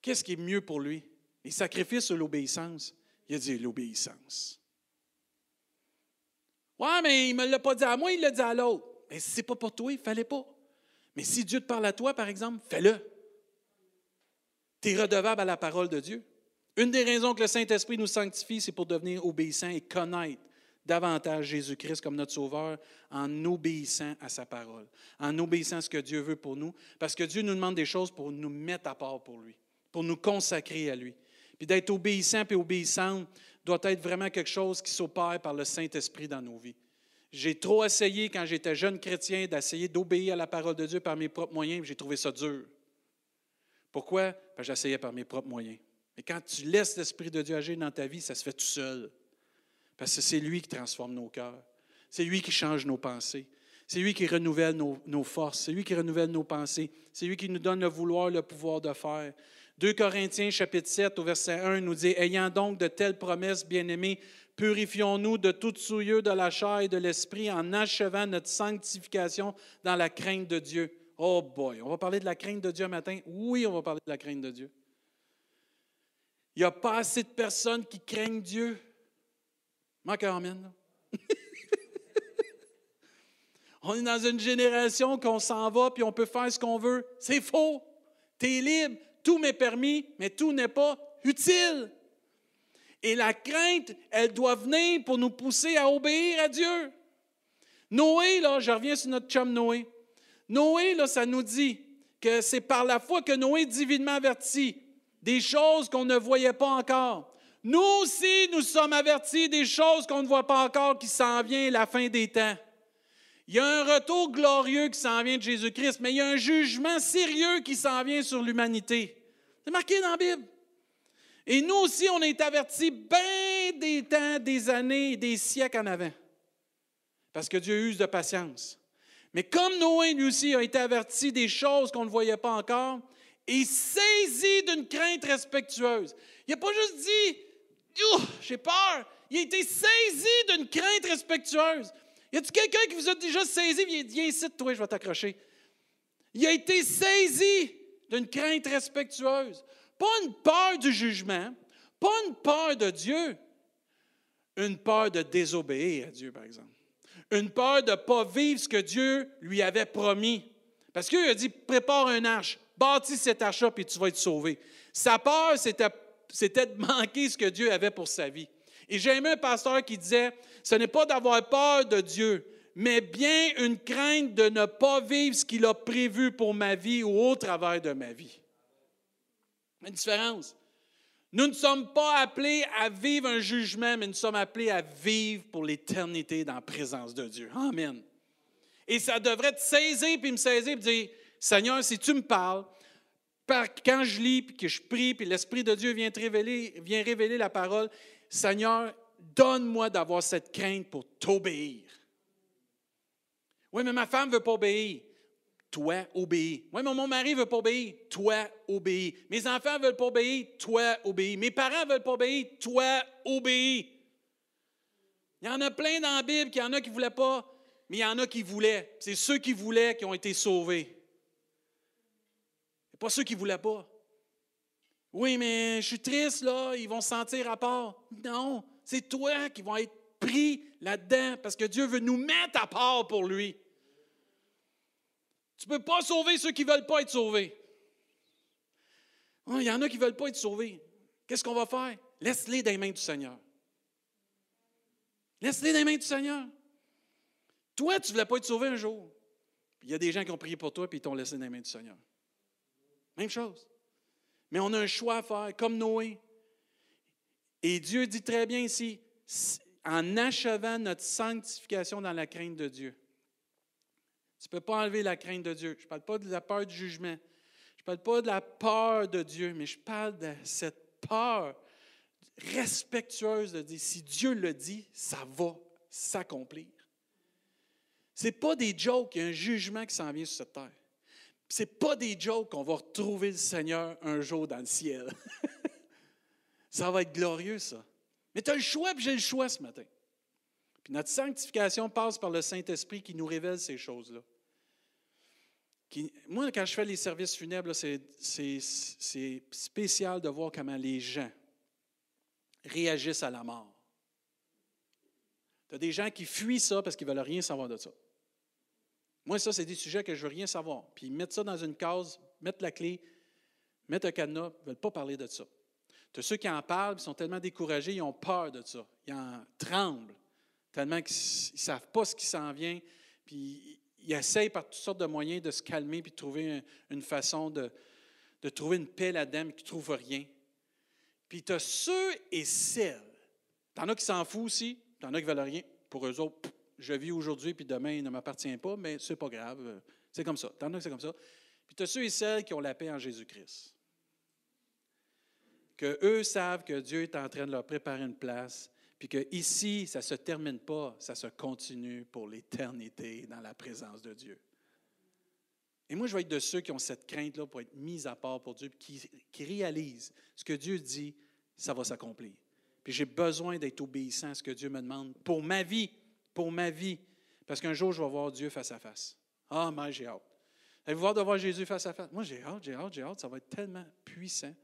A: Qu'est-ce qui est mieux pour lui? Les sacrifices ou l'obéissance? Il a dit l'obéissance. Ouais, mais il ne me l'a pas dit à moi, il l'a dit à l'autre. Mais si ce n'est pas pour toi, il ne fallait pas. Mais si Dieu te parle à toi, par exemple, fais-le. Tu es redevable à la parole de Dieu. Une des raisons que le Saint-Esprit nous sanctifie, c'est pour devenir obéissant et connaître davantage Jésus-Christ comme notre Sauveur en obéissant à sa parole, en obéissant à ce que Dieu veut pour nous, parce que Dieu nous demande des choses pour nous mettre à part pour lui, pour nous consacrer à lui. Puis d'être obéissant et obéissante doit être vraiment quelque chose qui s'opère par le Saint-Esprit dans nos vies. J'ai trop essayé, quand j'étais jeune chrétien, d'essayer d'obéir à la parole de Dieu par mes propres moyens, j'ai trouvé ça dur. Pourquoi? Parce que j'essayais par mes propres moyens. Mais quand tu laisses l'Esprit de Dieu agir dans ta vie, ça se fait tout seul. Parce que c'est lui qui transforme nos cœurs. C'est lui qui change nos pensées. C'est lui qui renouvelle nos, forces. C'est lui qui renouvelle nos pensées. C'est lui qui nous donne le vouloir, le pouvoir de faire. 2 Corinthiens chapitre 7 au verset 1 nous dit, Ayant donc de telles promesses, bien-aimés, purifions-nous de toute souillure de la chair et de l'esprit en achevant notre sanctification dans la crainte de Dieu. Oh boy, on va parler de la crainte de Dieu matin? Oui, on va parler de la crainte de Dieu. Il n'y a pas assez de personnes qui craignent Dieu. Manque amen. on est dans une génération qu'on s'en va puis on peut faire ce qu'on veut. C'est faux. Tu es libre. Tout m'est permis, mais tout n'est pas utile. Et la crainte, elle doit venir pour nous pousser à obéir à Dieu. Noé, là, je reviens sur notre chum Noé. Noé, là, ça nous dit que c'est par la foi que Noé, divinement averti, des choses qu'on ne voyait pas encore. Nous aussi, nous sommes avertis des choses qu'on ne voit pas encore qui s'en vient la fin des temps. Il y a un retour glorieux qui s'en vient de Jésus-Christ, mais il y a un jugement sérieux qui s'en vient sur l'humanité. C'est marqué dans la Bible. Et nous aussi, on est avertis bien des temps, des années, des siècles en avant. Parce que Dieu use de patience. Mais comme Noé, lui aussi, a été averti des choses qu'on ne voyait pas encore, et saisi d'une crainte respectueuse. Il n'a pas juste dit J'ai peur. Il a été saisi d'une crainte respectueuse. Y a-t-il quelqu'un qui vous a déjà saisi? Viens ici, toi, je vais t'accrocher. Il a été saisi d'une crainte respectueuse. Pas une peur du jugement, pas une peur de Dieu, une peur de désobéir à Dieu, par exemple. Une peur de ne pas vivre ce que Dieu lui avait promis. Parce qu'il a dit prépare un arche bâtis cet achat puis tu vas être sauvé. Sa peur, c'était, de manquer ce que Dieu avait pour sa vie. Et j'ai aimé un pasteur qui disait, ce n'est pas d'avoir peur de Dieu, mais bien une crainte de ne pas vivre ce qu'il a prévu pour ma vie ou au travers de ma vie. Une différence. Nous ne sommes pas appelés à vivre un jugement, mais nous sommes appelés à vivre pour l'éternité dans la présence de Dieu. Amen. Et ça devrait te saisir, puis me saisir, puis dire, Seigneur, si tu me parles, quand je lis, puis que je prie, puis l'Esprit de Dieu vient, révéler, vient révéler la parole, Seigneur, donne-moi d'avoir cette crainte pour t'obéir. Oui, mais ma femme ne veut pas obéir. Toi, obéis. Oui, mais mon mari ne veut pas obéir. Toi, obéis. Mes enfants ne veulent pas obéir. Toi, obéis. Mes parents ne veulent pas obéir. Toi, obéis. Il y en a plein dans la Bible, qu'il y en a qui ne voulaient pas, mais il y en a qui voulaient. C'est ceux qui voulaient qui ont été sauvés pas ceux qui ne voulaient pas. Oui, mais je suis triste, là, ils vont se sentir à part. Non, c'est toi qui vas être pris là-dedans parce que Dieu veut nous mettre à part pour lui. Tu ne peux pas sauver ceux qui ne veulent pas être sauvés. Il y en a qui ne veulent pas être sauvés. Qu'est-ce qu'on va faire? Laisse-les dans les mains du Seigneur. Laisse-les dans les mains du Seigneur. Toi, tu ne voulais pas être sauvé un jour. Il y a des gens qui ont prié pour toi et ils t'ont laissé dans les mains du Seigneur. Même chose. Mais on a un choix à faire, comme Noé. Et Dieu dit très bien ici, en achevant notre sanctification dans la crainte de Dieu. Tu ne peux pas enlever la crainte de Dieu. Je ne parle pas de la peur du jugement. Je ne parle pas de la peur de Dieu, mais je parle de cette peur respectueuse de dire, si Dieu le dit, ça va s'accomplir. Ce n'est pas des jokes, il y a un jugement qui s'en vient sur cette terre n'est pas des jokes qu'on va retrouver le Seigneur un jour dans le ciel. ça va être glorieux, ça. Mais tu as le choix, puis j'ai le choix ce matin. Puis notre sanctification passe par le Saint-Esprit qui nous révèle ces choses-là. moi, quand je fais les services funèbres, c'est spécial de voir comment les gens réagissent à la mort. Tu as des gens qui fuient ça parce qu'ils ne veulent rien savoir de ça. Moi, ça, c'est des sujets que je ne veux rien savoir. Puis ils mettent ça dans une case, mettent la clé, mettent un cadenas, ne veulent pas parler de ça. Tu as ceux qui en parlent, ils sont tellement découragés, ils ont peur de ça. Ils en tremblent, tellement qu'ils ne savent pas ce qui s'en vient. Puis ils essayent par toutes sortes de moyens de se calmer puis de trouver une façon de, trouver une paix là-dedans, mais qui ne trouvent rien. Puis tu as ceux et celles. T'en as qui s'en foutent aussi, t'en as qui veulent rien. Pour eux autres, je vis aujourd'hui, puis demain, il ne m'appartient pas, mais c'est pas grave. C'est comme ça. T'en as qui c'est comme ça. Puis tu as ceux et celles qui ont la paix en Jésus-Christ. Que eux savent que Dieu est en train de leur préparer une place, puis que ici, ça ne se termine pas, ça se continue pour l'éternité dans la présence de Dieu. Et moi, je vais être de ceux qui ont cette crainte-là pour être mis à part pour Dieu, qui, qui réalisent ce que Dieu dit, ça va s'accomplir. Puis j'ai besoin d'être obéissant à ce que Dieu me demande pour ma vie, pour ma vie. Parce qu'un jour, je vais voir Dieu face à face. Ah, mais j'ai hâte. Avez-vous hâte de voir Jésus face à face? Moi, j'ai hâte, j'ai hâte, j'ai hâte. Ça va être tellement puissant.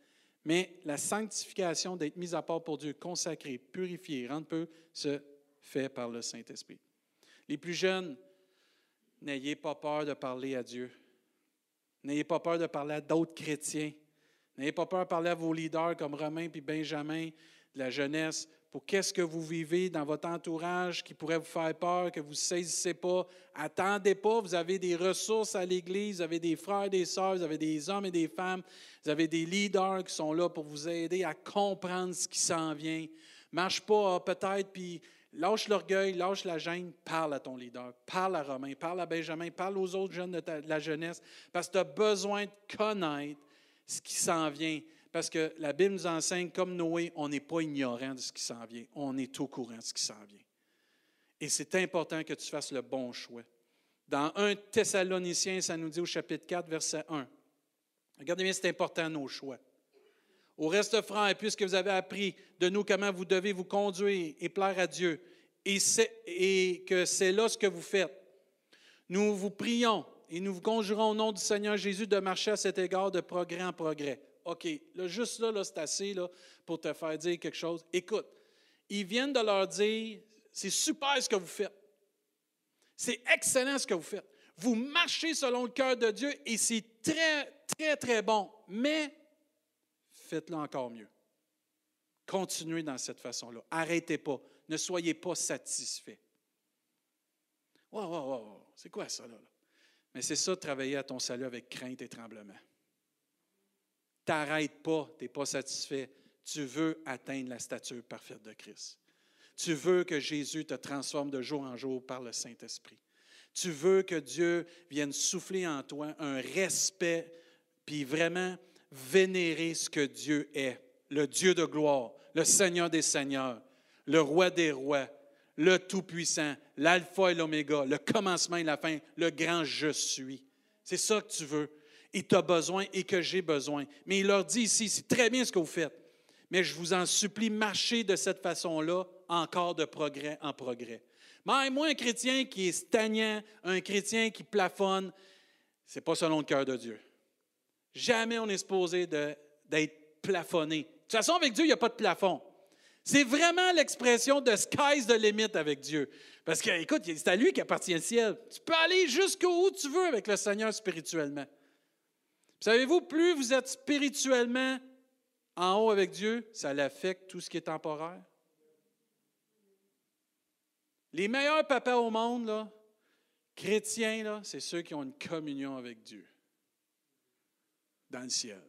A: Mais la sanctification d'être mis à part pour Dieu, consacré, purifié, rendre peu, se fait par le Saint-Esprit. Les plus jeunes, n'ayez pas peur de parler à Dieu. N'ayez pas peur de parler à d'autres chrétiens. N'ayez pas peur de parler à vos leaders comme Romain puis Benjamin de la jeunesse pour qu'est-ce que vous vivez dans votre entourage qui pourrait vous faire peur, que vous ne saisissez pas. Attendez pas, vous avez des ressources à l'Église, vous avez des frères, des sœurs, vous avez des hommes et des femmes, vous avez des leaders qui sont là pour vous aider à comprendre ce qui s'en vient. Marche pas ah, peut-être, puis Lâche l'orgueil, lâche la gêne, parle à ton leader, parle à Romain, parle à Benjamin, parle aux autres jeunes de, la jeunesse, parce que tu as besoin de connaître ce qui s'en vient. Parce que la Bible nous enseigne, comme Noé, on n'est pas ignorant de ce qui s'en vient, on est au courant de ce qui s'en vient. Et c'est important que tu fasses le bon choix. Dans 1 Thessaloniciens, ça nous dit au chapitre 4, verset 1. Regardez bien, c'est important nos choix. Au reste, frères, puisque vous avez appris de nous comment vous devez vous conduire et plaire à Dieu, et, et que c'est là ce que vous faites, nous vous prions et nous vous conjurons au nom du Seigneur Jésus de marcher à cet égard de progrès en progrès. OK, là, juste là, là c'est assez là, pour te faire dire quelque chose. Écoute, ils viennent de leur dire, c'est super ce que vous faites. C'est excellent ce que vous faites. Vous marchez selon le cœur de Dieu et c'est très, très, très bon. Mais faites-le encore mieux. Continuez dans cette façon-là. Arrêtez pas. Ne soyez pas satisfait. Wow, wow, wow. C'est quoi ça, là? Mais c'est ça, travailler à ton salut avec crainte et tremblement. T'arrêtes pas, tu pas satisfait. Tu veux atteindre la stature parfaite de Christ. Tu veux que Jésus te transforme de jour en jour par le Saint-Esprit. Tu veux que Dieu vienne souffler en toi un respect, puis vraiment vénérer ce que Dieu est, le Dieu de gloire, le Seigneur des Seigneurs, le Roi des Rois, le Tout-Puissant, l'Alpha et l'Oméga, le commencement et la fin, le grand Je suis. C'est ça que tu veux. Et tu as besoin et que j'ai besoin. Mais il leur dit ici, c'est très bien ce que vous faites, mais je vous en supplie, marchez de cette façon-là, encore de progrès en progrès. Mais moi, un chrétien qui est stagnant, un chrétien qui plafonne, ce n'est pas selon le cœur de Dieu. Jamais on est supposé d'être plafonné. De toute façon, avec Dieu, il n'y a pas de plafond. C'est vraiment l'expression de sky's the limit avec Dieu. Parce que, écoute, c'est à lui qui appartient le ciel. Tu peux aller jusqu'où tu veux avec le Seigneur spirituellement. Savez-vous, plus vous êtes spirituellement en haut avec Dieu, ça l'affecte tout ce qui est temporaire. Les meilleurs papas au monde, là, chrétiens, c'est ceux qui ont une communion avec Dieu dans le ciel.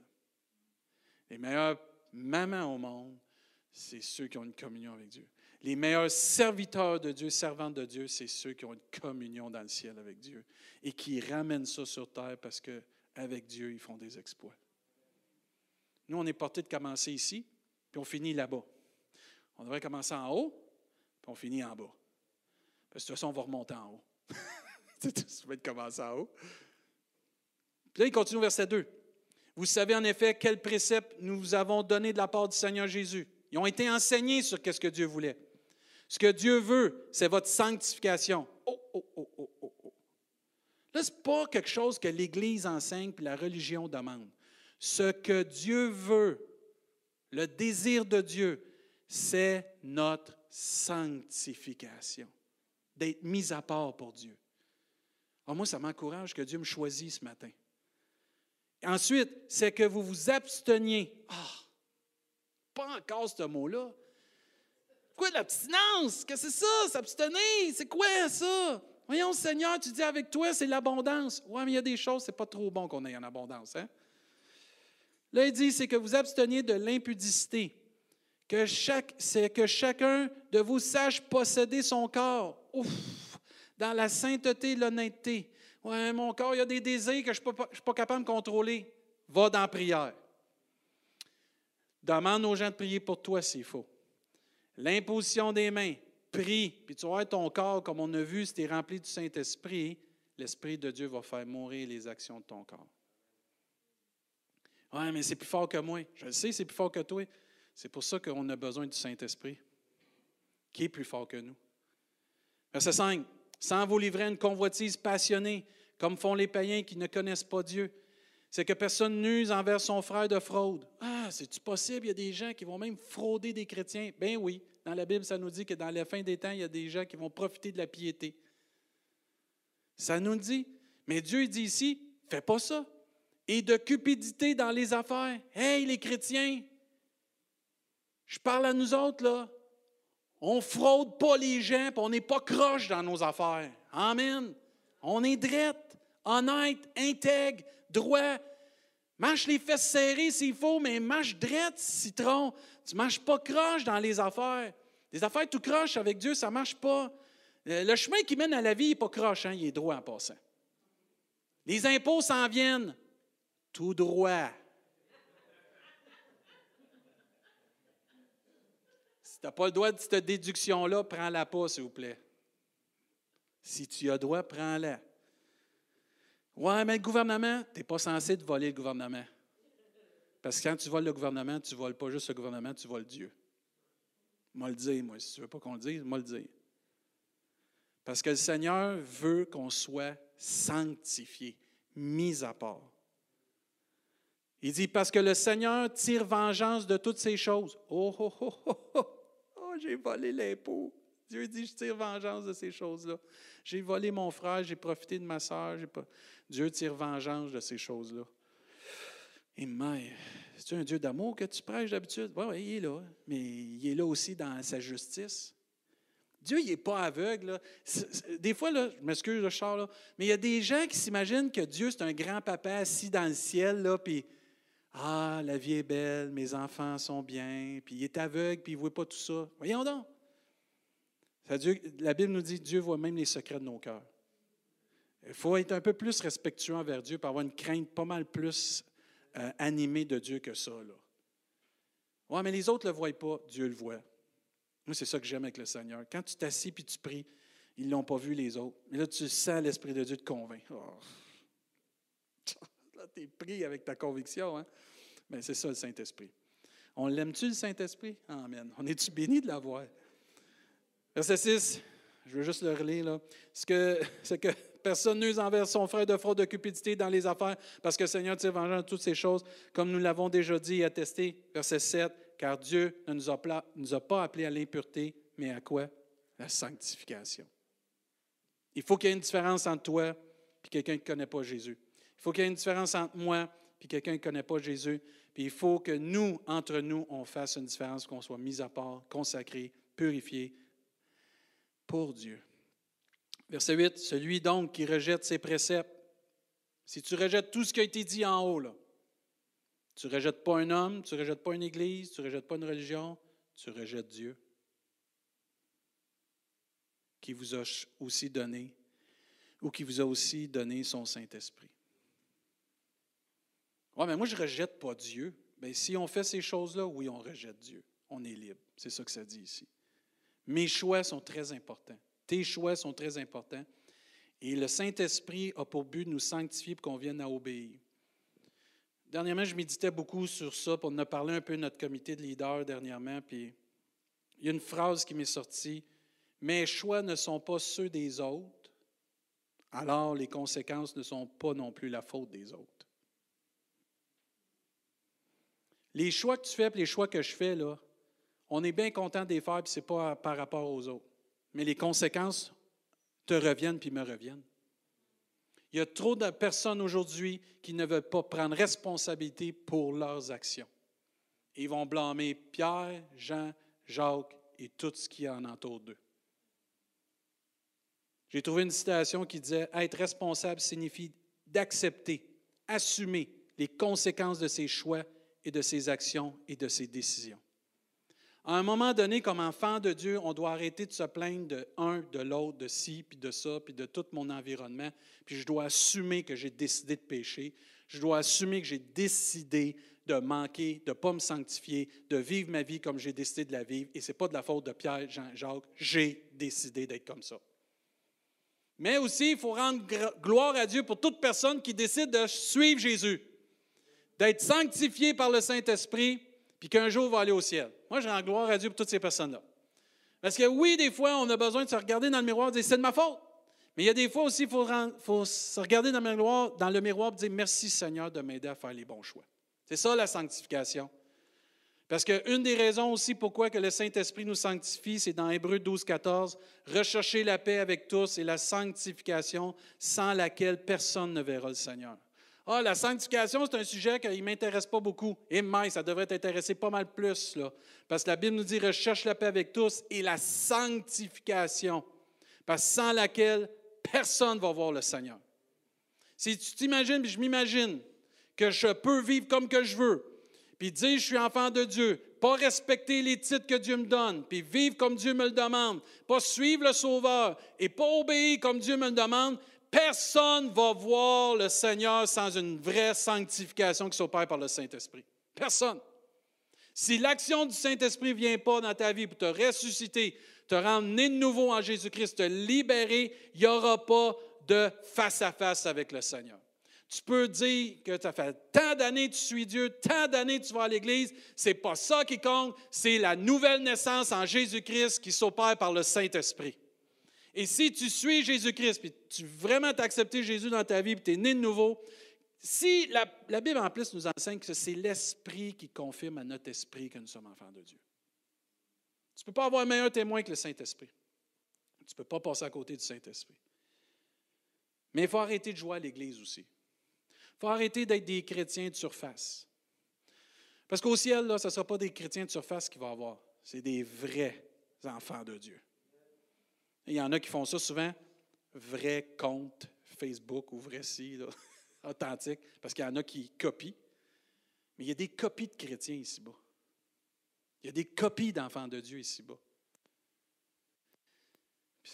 A: Les meilleurs mamans au monde, c'est ceux qui ont une communion avec Dieu. Les meilleurs serviteurs de Dieu, servantes de Dieu, c'est ceux qui ont une communion dans le ciel avec Dieu et qui ramènent ça sur terre parce qu'avec Dieu, ils font des exploits. Nous, on est porté de commencer ici, puis on finit là-bas. On devrait commencer en haut, puis on finit en bas. Parce que de toute façon, on va remonter en haut. C'est tout, de commencer en haut. Puis là, il continue au verset 2. Vous savez en effet quel précepte nous vous avons donné de la part du Seigneur Jésus. Ils ont été enseignés sur ce que Dieu voulait. Ce que Dieu veut, c'est votre sanctification. Oh, oh, oh, oh. Là, ce n'est pas quelque chose que l'Église enseigne puis la religion demande. Ce que Dieu veut, le désir de Dieu, c'est notre sanctification, d'être mis à part pour Dieu. Alors moi, ça m'encourage que Dieu me choisisse ce matin. Ensuite, c'est que vous vous absteniez. Ah, pas encore ce mot-là. Quoi, l'abstinence? Qu'est-ce que c'est ça, s'abstenir? C'est quoi ça? Voyons, Seigneur, tu dis avec toi, c'est l'abondance. Oui, mais il y a des choses, c'est pas trop bon qu'on ait en abondance. Hein? Là, il dit, c'est que vous absteniez de l'impudicité, que chaque, c'est que chacun de vous sache posséder son corps. Ouf, dans la sainteté et l'honnêteté. Ouais, mon corps, il y a des désirs que je ne suis pas capable de contrôler. Va dans la prière. Demande aux gens de prier pour toi s'il faut. L'imposition des mains, prie, puis tu vois ton corps, comme on a vu, si tu es rempli du Saint-Esprit, l'Esprit de Dieu va faire mourir les actions de ton corps. Oui, mais c'est plus fort que moi. Je le sais, c'est plus fort que toi. C'est pour ça qu'on a besoin du Saint-Esprit, qui est plus fort que nous. Verset 5. Sans vous livrer à une convoitise passionnée, comme font les païens qui ne connaissent pas Dieu. C'est que personne n'use envers son frère de fraude. Ah, c'est-tu possible? Il y a des gens qui vont même frauder des chrétiens. Ben oui, dans la Bible, ça nous dit que dans la fin des temps, il y a des gens qui vont profiter de la piété. Ça nous dit. Mais Dieu dit ici, fais pas ça. Et de cupidité dans les affaires. Hey, les chrétiens, je parle à nous autres, là. On fraude pas les gens, puis on n'est pas croche dans nos affaires. Amen. On est drette, honnête, intègre, droit. Mâche les fesses serrées s'il faut, mais mâche drette, citron. Tu marches pas croche dans les affaires. Les affaires tout croche avec Dieu, ça marche pas. Euh, le chemin qui mène à la vie n'est pas croche, hein, il est droit en passant. Les impôts s'en viennent tout droit. Si tu n'as pas le droit de cette déduction-là, prends-la pas, s'il vous plaît. Si tu as droit, prends-la. Ouais, mais le gouvernement, tu n'es pas censé de voler le gouvernement. Parce que quand tu voles le gouvernement, tu ne voles pas juste le gouvernement, tu voles Dieu. Moi le dire, moi, si tu ne veux pas qu'on le dise, moi le dire. Parce que le Seigneur veut qu'on soit sanctifié, mis à part. Il dit, parce que le Seigneur tire vengeance de toutes ces choses. Oh, oh, oh, oh, oh j'ai volé l'impôt. Dieu dit, je tire vengeance de ces choses-là. J'ai volé mon frère, j'ai profité de ma soeur. Pas... Dieu tire vengeance de ces choses-là. Et mais, c'est un Dieu d'amour que tu prêches d'habitude? Oui, ouais, il est là, mais il est là aussi dans sa justice. Dieu, il n'est pas aveugle. Des fois, là, je m'excuse, le char, là, mais il y a des gens qui s'imaginent que Dieu, c'est un grand papa assis dans le ciel, puis ah, la vie est belle, mes enfants sont bien, puis il est aveugle, puis il ne voit pas tout ça. Voyons donc. la Bible nous dit Dieu voit même les secrets de nos cœurs. Il faut être un peu plus respectueux envers Dieu pour avoir une crainte pas mal plus euh, animée de Dieu que ça. Là. Ouais, mais les autres ne le voient pas, Dieu le voit. Moi, c'est ça que j'aime avec le Seigneur. Quand tu t'assis puis tu pries, ils ne l'ont pas vu les autres. Mais là, tu sens l'Esprit de Dieu te convainc. Oh. tu es pris avec ta conviction. Hein? Mais c'est ça le Saint-Esprit. On l'aime-tu, le Saint-Esprit? Amen. On est-tu béni de l'avoir? Verset 6, je veux juste le relire. Là. C'est que, c'est que personne n'use envers son frère de fraude de cupidité dans les affaires, parce que le Seigneur tire vengeance toutes ces choses, comme nous l'avons déjà dit et attesté. Verset 7, car Dieu ne nous a, nous a pas appelés à l'impureté, mais à quoi? La sanctification. Il faut qu'il y ait une différence entre toi et quelqu'un qui ne connaît pas Jésus. Il faut qu'il y ait une différence entre moi et quelqu'un qui ne connaît pas Jésus. Puis il faut que nous, entre nous, on fasse une différence, qu'on soit mis à part, consacré, purifié pour Dieu. Verset 8, celui donc qui rejette ses préceptes. Si tu rejettes tout ce qui a été dit en haut, tu ne rejettes pas un homme, tu ne rejettes pas une église, tu ne rejettes pas une religion, tu rejettes Dieu qui vous a aussi donné ou qui vous a aussi donné son Saint-Esprit. Oui, mais moi, je ne rejette pas Dieu. Bien, si on fait ces choses-là, oui, on rejette Dieu. On est libre. C'est ça que ça dit ici. Mes choix sont très importants. Tes choix sont très importants. Et le Saint-Esprit a pour but de nous sanctifier pour qu'on vienne à obéir. Dernièrement, je méditais beaucoup sur ça pour nous parler un peu de notre comité de leaders dernièrement. Il y a une phrase qui m'est sortie Mes choix ne sont pas ceux des autres, alors les conséquences ne sont pas non plus la faute des autres. Les choix que tu fais et les choix que je fais, on est bien content de les faire, puis ce n'est pas par rapport aux autres. Mais les conséquences te reviennent puis me reviennent. Il y a trop de personnes aujourd'hui qui ne veulent pas prendre responsabilité pour leurs actions. Ils vont blâmer Pierre, Jean, Jacques et tout ce qui en entoure d'eux. J'ai trouvé une citation qui disait Être responsable signifie d'accepter, assumer les conséquences de ses choix et de ses actions et de ses décisions. À un moment donné, comme enfant de Dieu, on doit arrêter de se plaindre de un, de l'autre, de ci, puis de ça, puis de tout mon environnement. Puis je dois assumer que j'ai décidé de pécher. Je dois assumer que j'ai décidé de manquer, de ne pas me sanctifier, de vivre ma vie comme j'ai décidé de la vivre. Et ce n'est pas de la faute de Pierre, Jean, Jacques. J'ai décidé d'être comme ça. Mais aussi, il faut rendre gloire à Dieu pour toute personne qui décide de suivre Jésus, d'être sanctifié par le Saint-Esprit, puis qu'un jour va aller au ciel. Moi, je rends gloire à Dieu pour toutes ces personnes-là. Parce que oui, des fois, on a besoin de se regarder dans le miroir et dire c'est de ma faute. Mais il y a des fois aussi, il faut, se regarder dans le miroir, dans le miroir et dire merci Seigneur de m'aider à faire les bons choix. C'est ça la sanctification. Parce qu'une des raisons aussi pourquoi que le Saint-Esprit nous sanctifie, c'est dans Hébreu 12, 14, rechercher la paix avec tous et la sanctification sans laquelle personne ne verra le Seigneur. Ah, la sanctification, c'est un sujet qui ne m'intéresse pas beaucoup. Et mais, ça devrait t'intéresser pas mal plus, là. Parce que la Bible nous dit recherche la paix avec tous et la sanctification. Parce que sans laquelle personne ne va voir le Seigneur. Si tu t'imagines, puis je m'imagine, que je peux vivre comme que je veux, puis dire je suis enfant de Dieu, pas respecter les titres que Dieu me donne, puis vivre comme Dieu me le demande, pas suivre le Sauveur et pas obéir comme Dieu me le demande, personne ne va voir le Seigneur sans une vraie sanctification qui s'opère par le Saint-Esprit. Personne. Si l'action du Saint-Esprit ne vient pas dans ta vie pour te ressusciter, te né de nouveau en Jésus-Christ, te libérer, il n'y aura pas de face à face avec le Seigneur. Tu peux dire que ça fait tant d'années que tu suis Dieu, tant d'années que tu vas à l'Église. Ce n'est pas ça qui compte, c'est la nouvelle naissance en Jésus-Christ qui s'opère par le Saint-Esprit. Et si tu suis Jésus-Christ, puis tu vraiment accepté Jésus dans ta vie, puis tu es né de nouveau, si la, la Bible en plus nous enseigne que c'est l'Esprit qui confirme à notre esprit que nous sommes enfants de Dieu. Tu ne peux pas avoir un meilleur témoin que le Saint-Esprit. Tu ne peux pas passer à côté du Saint-Esprit. Mais il faut arrêter de jouer à l'Église aussi. Il faut arrêter d'être des chrétiens de surface. Parce qu'au ciel, là, ce ne sera pas des chrétiens de surface qu'il va avoir. C'est des vrais enfants de Dieu. Il y en a qui font ça souvent, vrai compte Facebook ou vrai si, authentique, parce qu'il y en a qui copient. Mais il y a des copies de chrétiens ici-bas. Il y a des copies d'enfants de Dieu ici-bas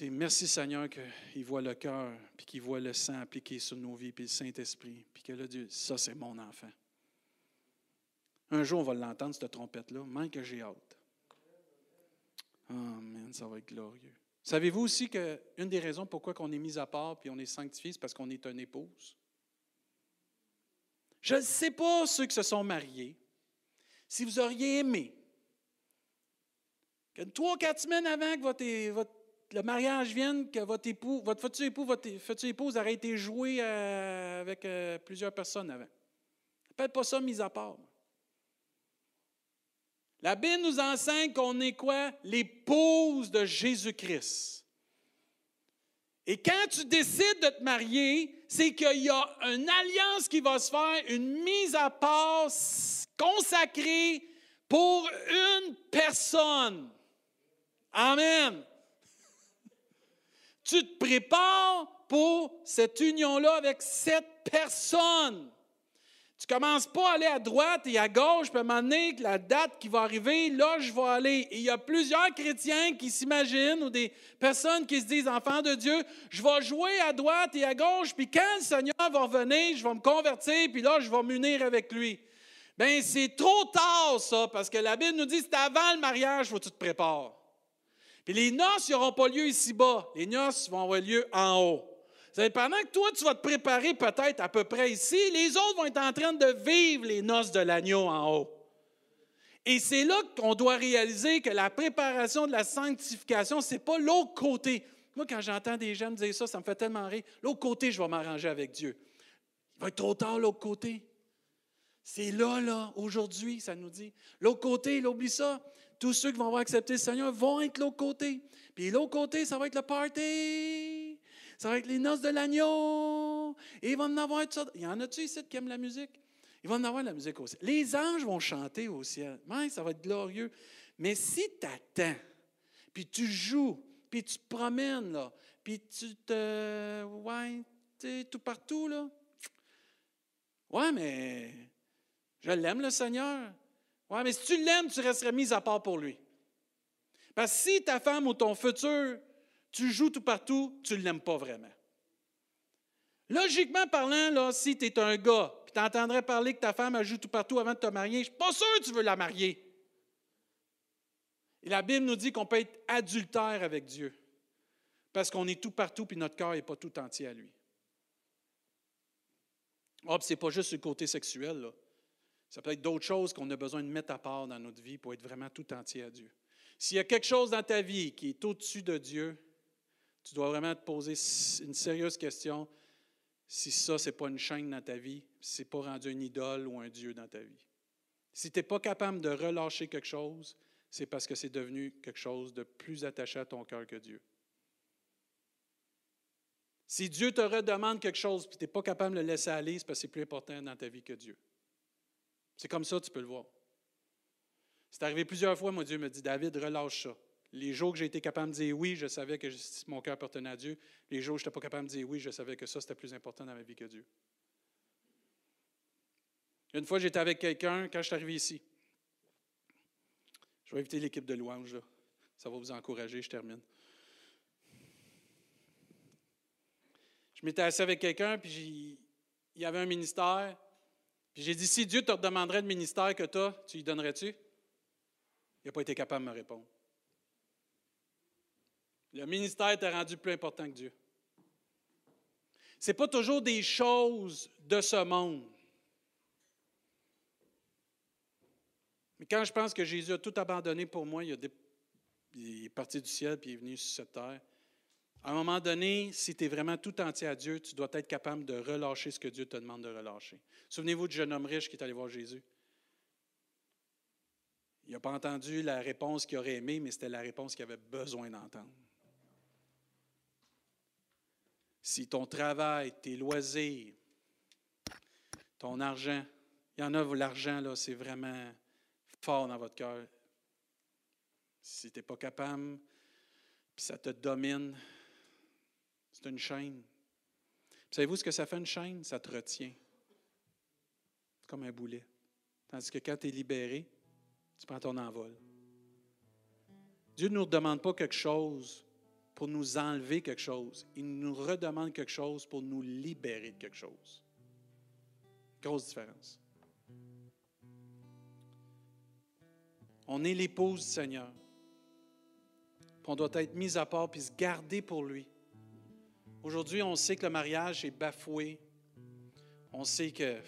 A: merci Seigneur qu'il voit le cœur, puis qu'il voit le sang appliqué sur nos vies, puis le Saint-Esprit, puis que là, Dieu, ça c'est mon enfant. Un jour, on va l'entendre, cette trompette-là, même que j'ai hâte. Amen, ça va être glorieux. Savez-vous aussi qu'une des raisons pourquoi on est mis à part puis on est sanctifié, c'est parce qu'on est une épouse? Je ne sais pas ceux qui se sont mariés, si vous auriez aimé que trois, quatre semaines avant que le mariage vienne, que votre époux, votre futur époux, votre future épouse aurait été joué euh, avec euh, plusieurs personnes avant. Appelle pas ça mise à part. La Bible nous enseigne qu'on est quoi? L'épouse de Jésus-Christ. Et quand tu décides de te marier, c'est qu'il y a une alliance qui va se faire, une mise à part consacrée pour une personne. Amen. Tu te prépares pour cette union-là avec cette personne. Tu ne commences pas à aller à droite et à gauche, puis à un moment donné, la date qui va arriver, là, je vais aller. Et il y a plusieurs chrétiens qui s'imaginent, ou des personnes qui se disent enfants de Dieu, je vais jouer à droite et à gauche, puis quand le Seigneur va revenir, je vais me convertir, puis là, je vais m'unir avec lui. Bien, c'est trop tard, ça, parce que la Bible nous dit c'est avant le mariage, faut que tu te prépares. Puis les noces n'auront pas lieu ici-bas. Les noces vont avoir lieu en haut. Pendant que toi, tu vas te préparer peut-être à peu près ici, les autres vont être en train de vivre les noces de l'agneau en haut. Et c'est là qu'on doit réaliser que la préparation de la sanctification, ce n'est pas l'autre côté. Moi, quand j'entends des jeunes dire ça, ça me fait tellement rire. L'autre côté, je vais m'arranger avec Dieu. Il va être trop tard, l'autre côté. C'est là, là, aujourd'hui, ça nous dit. L'autre côté, il oublie ça. tous ceux qui vont avoir accepté le Seigneur vont être l'autre côté. Puis l'autre côté, ça va être le party. Ça va être les noces de l'agneau. Et il va en avoir tout. Il y en a-tu ici qui aiment la musique? Il va en avoir la musique aussi. Les anges vont chanter au ciel. ça va être glorieux. Mais si tu attends, puis tu joues, puis tu te promènes, là, puis tu te. Ouais, tu tout partout, là. Ouais, mais je l'aime, le Seigneur. Ouais, mais si tu l'aimes, tu resterais mis à part pour lui. Parce que si ta femme ou ton futur, tu joues tout partout, tu ne l'aimes pas vraiment. Logiquement parlant, là, si tu es un gars, puis tu entendrais parler que ta femme joue tout partout avant de te marier, je ne suis pas sûr que tu veux la marier. Et la Bible nous dit qu'on peut être adultère avec Dieu. Parce qu'on est tout partout, puis notre cœur n'est pas tout entier à lui. Oh, ce n'est pas juste le côté sexuel. Là. Ça peut être d'autres choses qu'on a besoin de mettre à part dans notre vie pour être vraiment tout entier à Dieu. S'il y a quelque chose dans ta vie qui est au-dessus de Dieu, tu dois vraiment te poser une sérieuse question si ça, ce n'est pas une chaîne dans ta vie, si ce n'est pas rendu une idole ou un Dieu dans ta vie. Si tu n'es pas capable de relâcher quelque chose, c'est parce que c'est devenu quelque chose de plus attaché à ton cœur que Dieu. Si Dieu te redemande quelque chose et tu n'es pas capable de le laisser aller, c'est parce que c'est plus important dans ta vie que Dieu. C'est comme ça, tu peux le voir. C'est arrivé plusieurs fois, moi, Dieu me dit, David, relâche ça. Les jours que j'ai été capable de dire oui, je savais que mon cœur appartenait à Dieu. Les jours où je n'étais pas capable de dire oui, je savais que ça, c'était plus important dans ma vie que Dieu. Une fois, j'étais avec quelqu'un quand je suis arrivé ici. Je vais inviter l'équipe de louange. Ça va vous encourager, je termine. Je m'étais assis avec quelqu'un, puis il y avait un ministère. Puis j'ai dit, si Dieu te demanderait le ministère que tu as, tu lui donnerais-tu? Il n'a pas été capable de me répondre. Le ministère t'a rendu plus important que Dieu. Ce n'est pas toujours des choses de ce monde. Mais quand je pense que Jésus a tout abandonné pour moi, il, est parti du ciel puis il est venu sur cette terre. À un moment donné, si tu es vraiment tout entier à Dieu, tu dois être capable de relâcher ce que Dieu te demande de relâcher. Souvenez-vous du jeune homme riche qui est allé voir Jésus. Il n'a pas entendu la réponse qu'il aurait aimé, mais c'était la réponse qu'il avait besoin d'entendre. Si ton travail, tes loisirs, ton argent, il y en a, l'argent, là, c'est vraiment fort dans votre cœur. Si tu n'es pas capable, puis ça te domine, c'est une chaîne. Savez-vous ce que ça fait une chaîne? Ça te retient. Comme un boulet. Tandis que quand tu es libéré, tu prends ton envol. Dieu ne nous demande pas quelque chose pour nous enlever quelque chose. Il nous redemande quelque chose pour nous libérer de quelque chose. Grosse différence. On est l'épouse du Seigneur. On doit être mis à part puis se garder pour lui. Aujourd'hui, on sait que le mariage est bafoué. On sait que...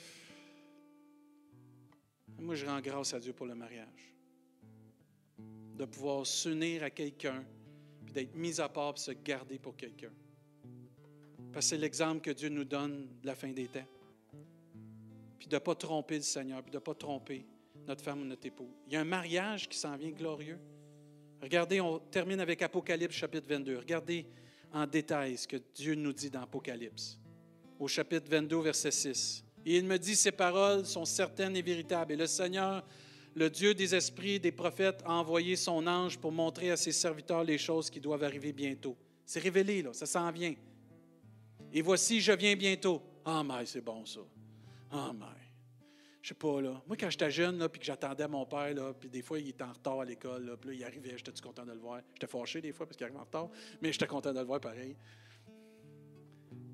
A: Moi, je rends grâce à Dieu pour le mariage. De pouvoir s'unir à quelqu'un, d'être mis à part, puis se garder pour quelqu'un. Parce que c'est l'exemple que Dieu nous donne de la fin des temps. Puis de ne pas tromper le Seigneur, puis de ne pas tromper notre femme ou notre époux. Il y a un mariage qui s'en vient glorieux. Regardez, on termine avec Apocalypse chapitre 22. Regardez en détail ce que Dieu nous dit dans Apocalypse, au chapitre 22, verset 6. Et il me dit, ces paroles sont certaines et véritables. Et le Seigneur, le Dieu des esprits des prophètes, a envoyé son ange pour montrer à ses serviteurs les choses qui doivent arriver bientôt. C'est révélé, là, ça s'en vient. Et voici, je viens bientôt. Ah, mais c'est bon ça. Ah, mais je sais pas, là. Moi, quand j'étais jeune, là, puis que j'attendais mon père, puis des fois, il était en retard à l'école, puis là, il arrivait, j'étais content de le voir? J'étais fâché des fois parce qu'il arrivait en retard, mais j'étais content de le voir pareil.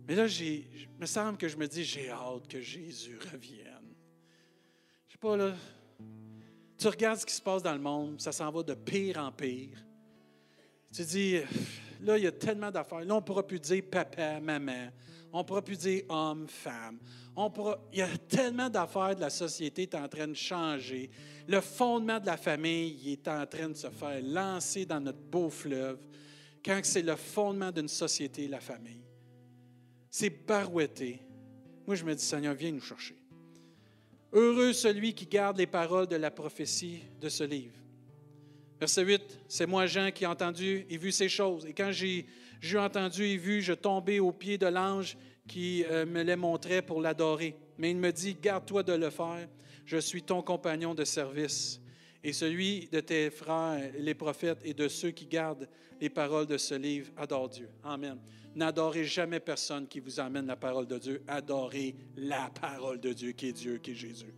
A: Mais là, il me semble que je me dis, j'ai hâte que Jésus revienne. Je sais pas, là. Tu regardes ce qui se passe dans le monde, ça s'en va de pire en pire. Tu dis, là, il y a tellement d'affaires. Là, on ne pourra plus dire papa, maman. On ne pourra plus dire homme, femme. On il y a tellement d'affaires de la société qui est en train de changer. Le fondement de la famille est en train de se faire lancer dans notre beau fleuve quand c'est le fondement d'une société, la famille. C'est barouetté. Moi, je me dis, Seigneur, viens nous chercher. Heureux celui qui garde les paroles de la prophétie de ce livre. Verset 8, c'est moi Jean qui ai entendu et vu ces choses. Et quand j'ai entendu et vu, je tombais aux pieds de l'ange qui euh, me les montrait pour l'adorer. Mais il me dit, garde-toi de le faire, je suis ton compagnon de service et celui de tes frères, les prophètes, et de ceux qui gardent les paroles de ce livre. Adore Dieu. Amen. N'adorez jamais personne qui vous amène la parole de Dieu. Adorez la parole de Dieu qui est Dieu, qui est Jésus.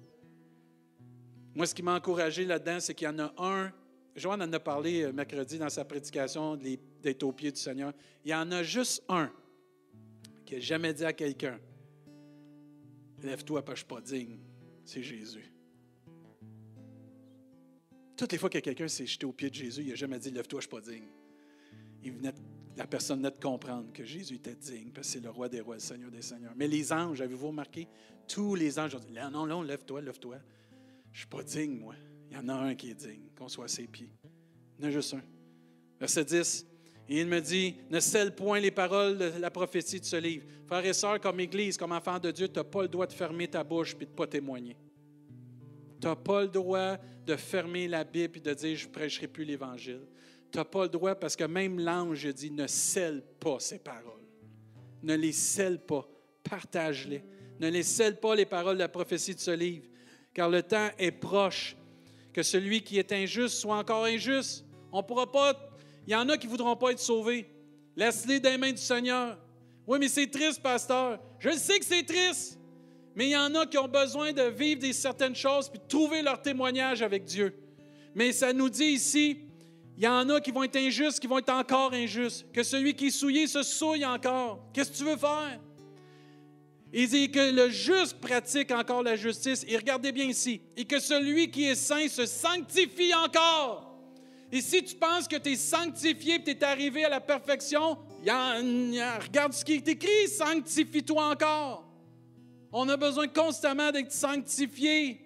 A: Moi, ce qui m'a encouragé là-dedans, c'est qu'il y en a un. Joanne en a parlé euh, mercredi dans sa prédication d'être au pied du Seigneur. Il y en a juste un qui n'a jamais dit à quelqu'un Lève-toi, parce que je ne suis pas digne. C'est Jésus. Toutes les fois que quelqu'un s'est jeté au pied de Jésus, il n'a jamais dit Lève-toi, je ne suis pas digne. Il venait, la personne venait de comprendre que Jésus était digne, parce que c'est le roi des rois, le Seigneur des seigneurs. Mais les anges, avez-vous remarqué? Tous les anges ont dit Non, non, lève-toi, lève-toi. Je ne suis pas digne, moi. Il y en a un qui est digne, qu'on soit à ses pieds. Il y en a juste un. Verset 10. Et il me dit, ne scelle point les paroles de la prophétie de ce livre. Frères et sœurs, comme Église, comme enfant de Dieu, tu n'as pas le droit de fermer ta bouche et de ne pas témoigner. Tu n'as pas le droit de fermer la Bible et de dire je ne prêcherai plus l'Évangile. Tu n'as pas le droit parce que même l'ange dit ne scelle pas ces paroles. Ne les scelle pas. Partage-les. Ne les scelle pas les paroles de la prophétie de ce livre. Car le temps est proche. Que celui qui est injuste soit encore injuste. On pourra pas. Il y en a qui ne voudront pas être sauvés. Laisse-les dans les mains du Seigneur. Oui, mais c'est triste, pasteur. Je sais que c'est triste. Mais il y en a qui ont besoin de vivre des certaines choses puis de trouver leur témoignage avec Dieu. Mais ça nous dit ici, il y en a qui vont être injustes, qui vont être encore injustes. Que celui qui est souillé se souille encore. Qu'est-ce que tu veux faire? Il dit que le juste pratique encore la justice. Et regardez bien ici. Et que celui qui est saint se sanctifie encore. Et si tu penses que tu es sanctifié et tu es arrivé à la perfection, regarde ce qui est écrit, sanctifie-toi encore. On a besoin constamment d'être sanctifié.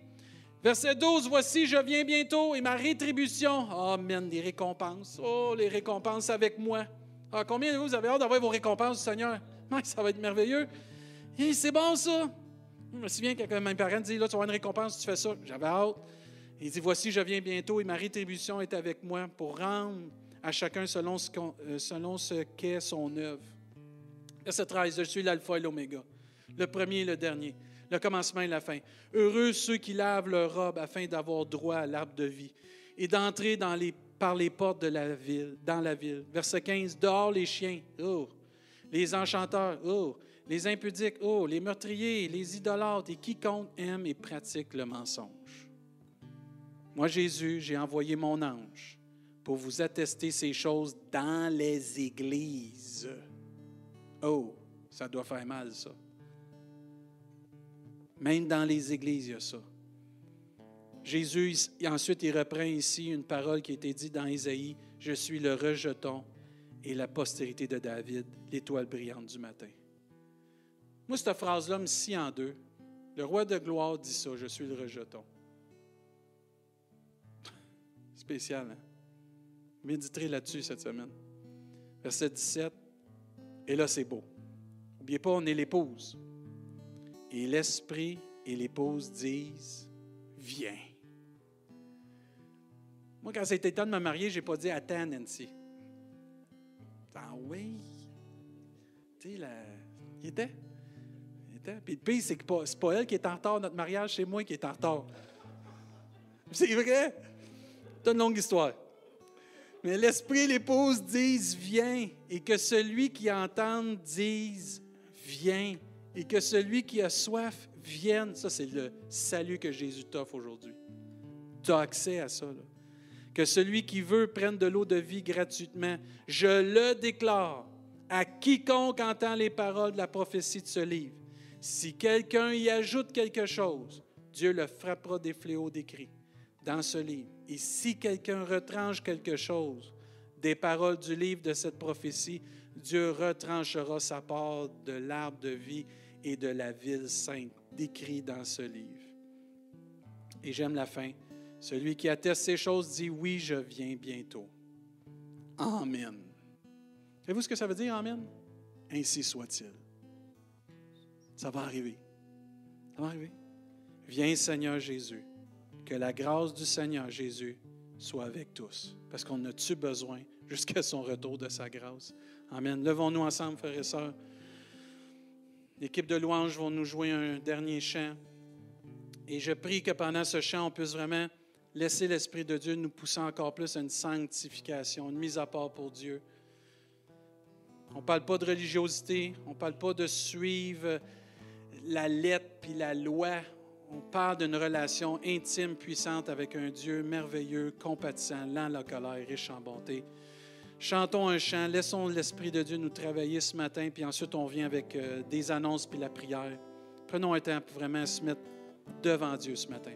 A: Verset 12, voici, je viens bientôt et ma rétribution. Amen, des récompenses. Oh, les récompenses avec moi. Ah, combien de vous avez hâte d'avoir vos récompenses Seigneur? ça va être merveilleux. c'est bon ça. Je me souviens que mes parents disaient, là, tu vas une récompense, tu fais ça. J'avais hâte. Il dit, voici, je viens bientôt et ma rétribution est avec moi pour rendre à chacun selon ce, euh, qu'est son œuvre. Verset 13, je suis l'alpha et l'oméga le premier et le dernier, le commencement et la fin. Heureux ceux qui lavent leur robe afin d'avoir droit à l'arbre de vie et d'entrer par les portes de la ville, dans la ville. Verset 15, dehors les chiens, oh, les enchanteurs, oh, les impudiques, oh, les meurtriers, les idolâtres et quiconque aime et pratique le mensonge. Moi, Jésus, j'ai envoyé mon ange pour vous attester ces choses dans les églises. Oh, ça doit faire mal, ça. Même dans les églises, il y a ça. Jésus, ensuite, il reprend ici une parole qui a été dite dans Isaïe Je suis le rejeton et la postérité de David, l'étoile brillante du matin. Moi, cette phrase-là me scie en deux. Le roi de gloire dit ça Je suis le rejeton. Spécial, hein? Méditerez là-dessus cette semaine. Verset 17. Et là, c'est beau. N'oubliez pas, on est l'épouse. Et l'esprit et l'épouse disent Viens. Moi, quand c'était temps de me marier, je n'ai pas dit Attends, Nancy. Ah oui? Tu sais, il était. Il était. Puis le pire, c'est pas elle qui est en retard. Notre mariage, c'est moi qui est en retard. C'est vrai? C'est une longue histoire. Mais l'esprit et l'épouse disent Viens. Et que celui qui entend dise Viens et que celui qui a soif vienne. Ça, c'est le salut que Jésus t'offre aujourd'hui. Tu as accès à ça. Que celui qui veut prenne de l'eau de vie gratuitement. Je le déclare à quiconque entend les paroles de la prophétie de ce livre. Si quelqu'un y ajoute quelque chose, Dieu le frappera des fléaux décrits dans ce livre. Et si quelqu'un retranche quelque chose des paroles du livre de cette prophétie, Dieu retranchera sa part de l'arbre de vie et de la ville sainte, décrit dans ce livre. Et j'aime la fin. Celui qui atteste ces choses dit Oui, je viens bientôt. Amen. Savez-vous ce que ça veut dire, Amen? Ainsi soit-il. Ça va arriver. Ça va arriver. Viens, Seigneur Jésus. Que la grâce du Seigneur Jésus soit avec tous, parce qu'on a-tu besoin jusqu'à son retour de sa grâce? Amen. Levons-nous ensemble, frères et sœurs. L'équipe de louanges va nous jouer un dernier chant. Et je prie que pendant ce chant, on puisse vraiment laisser l'Esprit de Dieu nous pousser encore plus à une sanctification, une mise à part pour Dieu. On ne parle pas de religiosité, on ne parle pas de suivre la lettre puis la loi. On parle d'une relation intime, puissante avec un Dieu merveilleux, compatissant, lent à la colère, riche en bonté. Chantons un chant, laissons l'Esprit de Dieu nous travailler ce matin, puis ensuite on vient avec euh, des annonces puis la prière. Prenons un temps pour vraiment se mettre devant Dieu ce matin.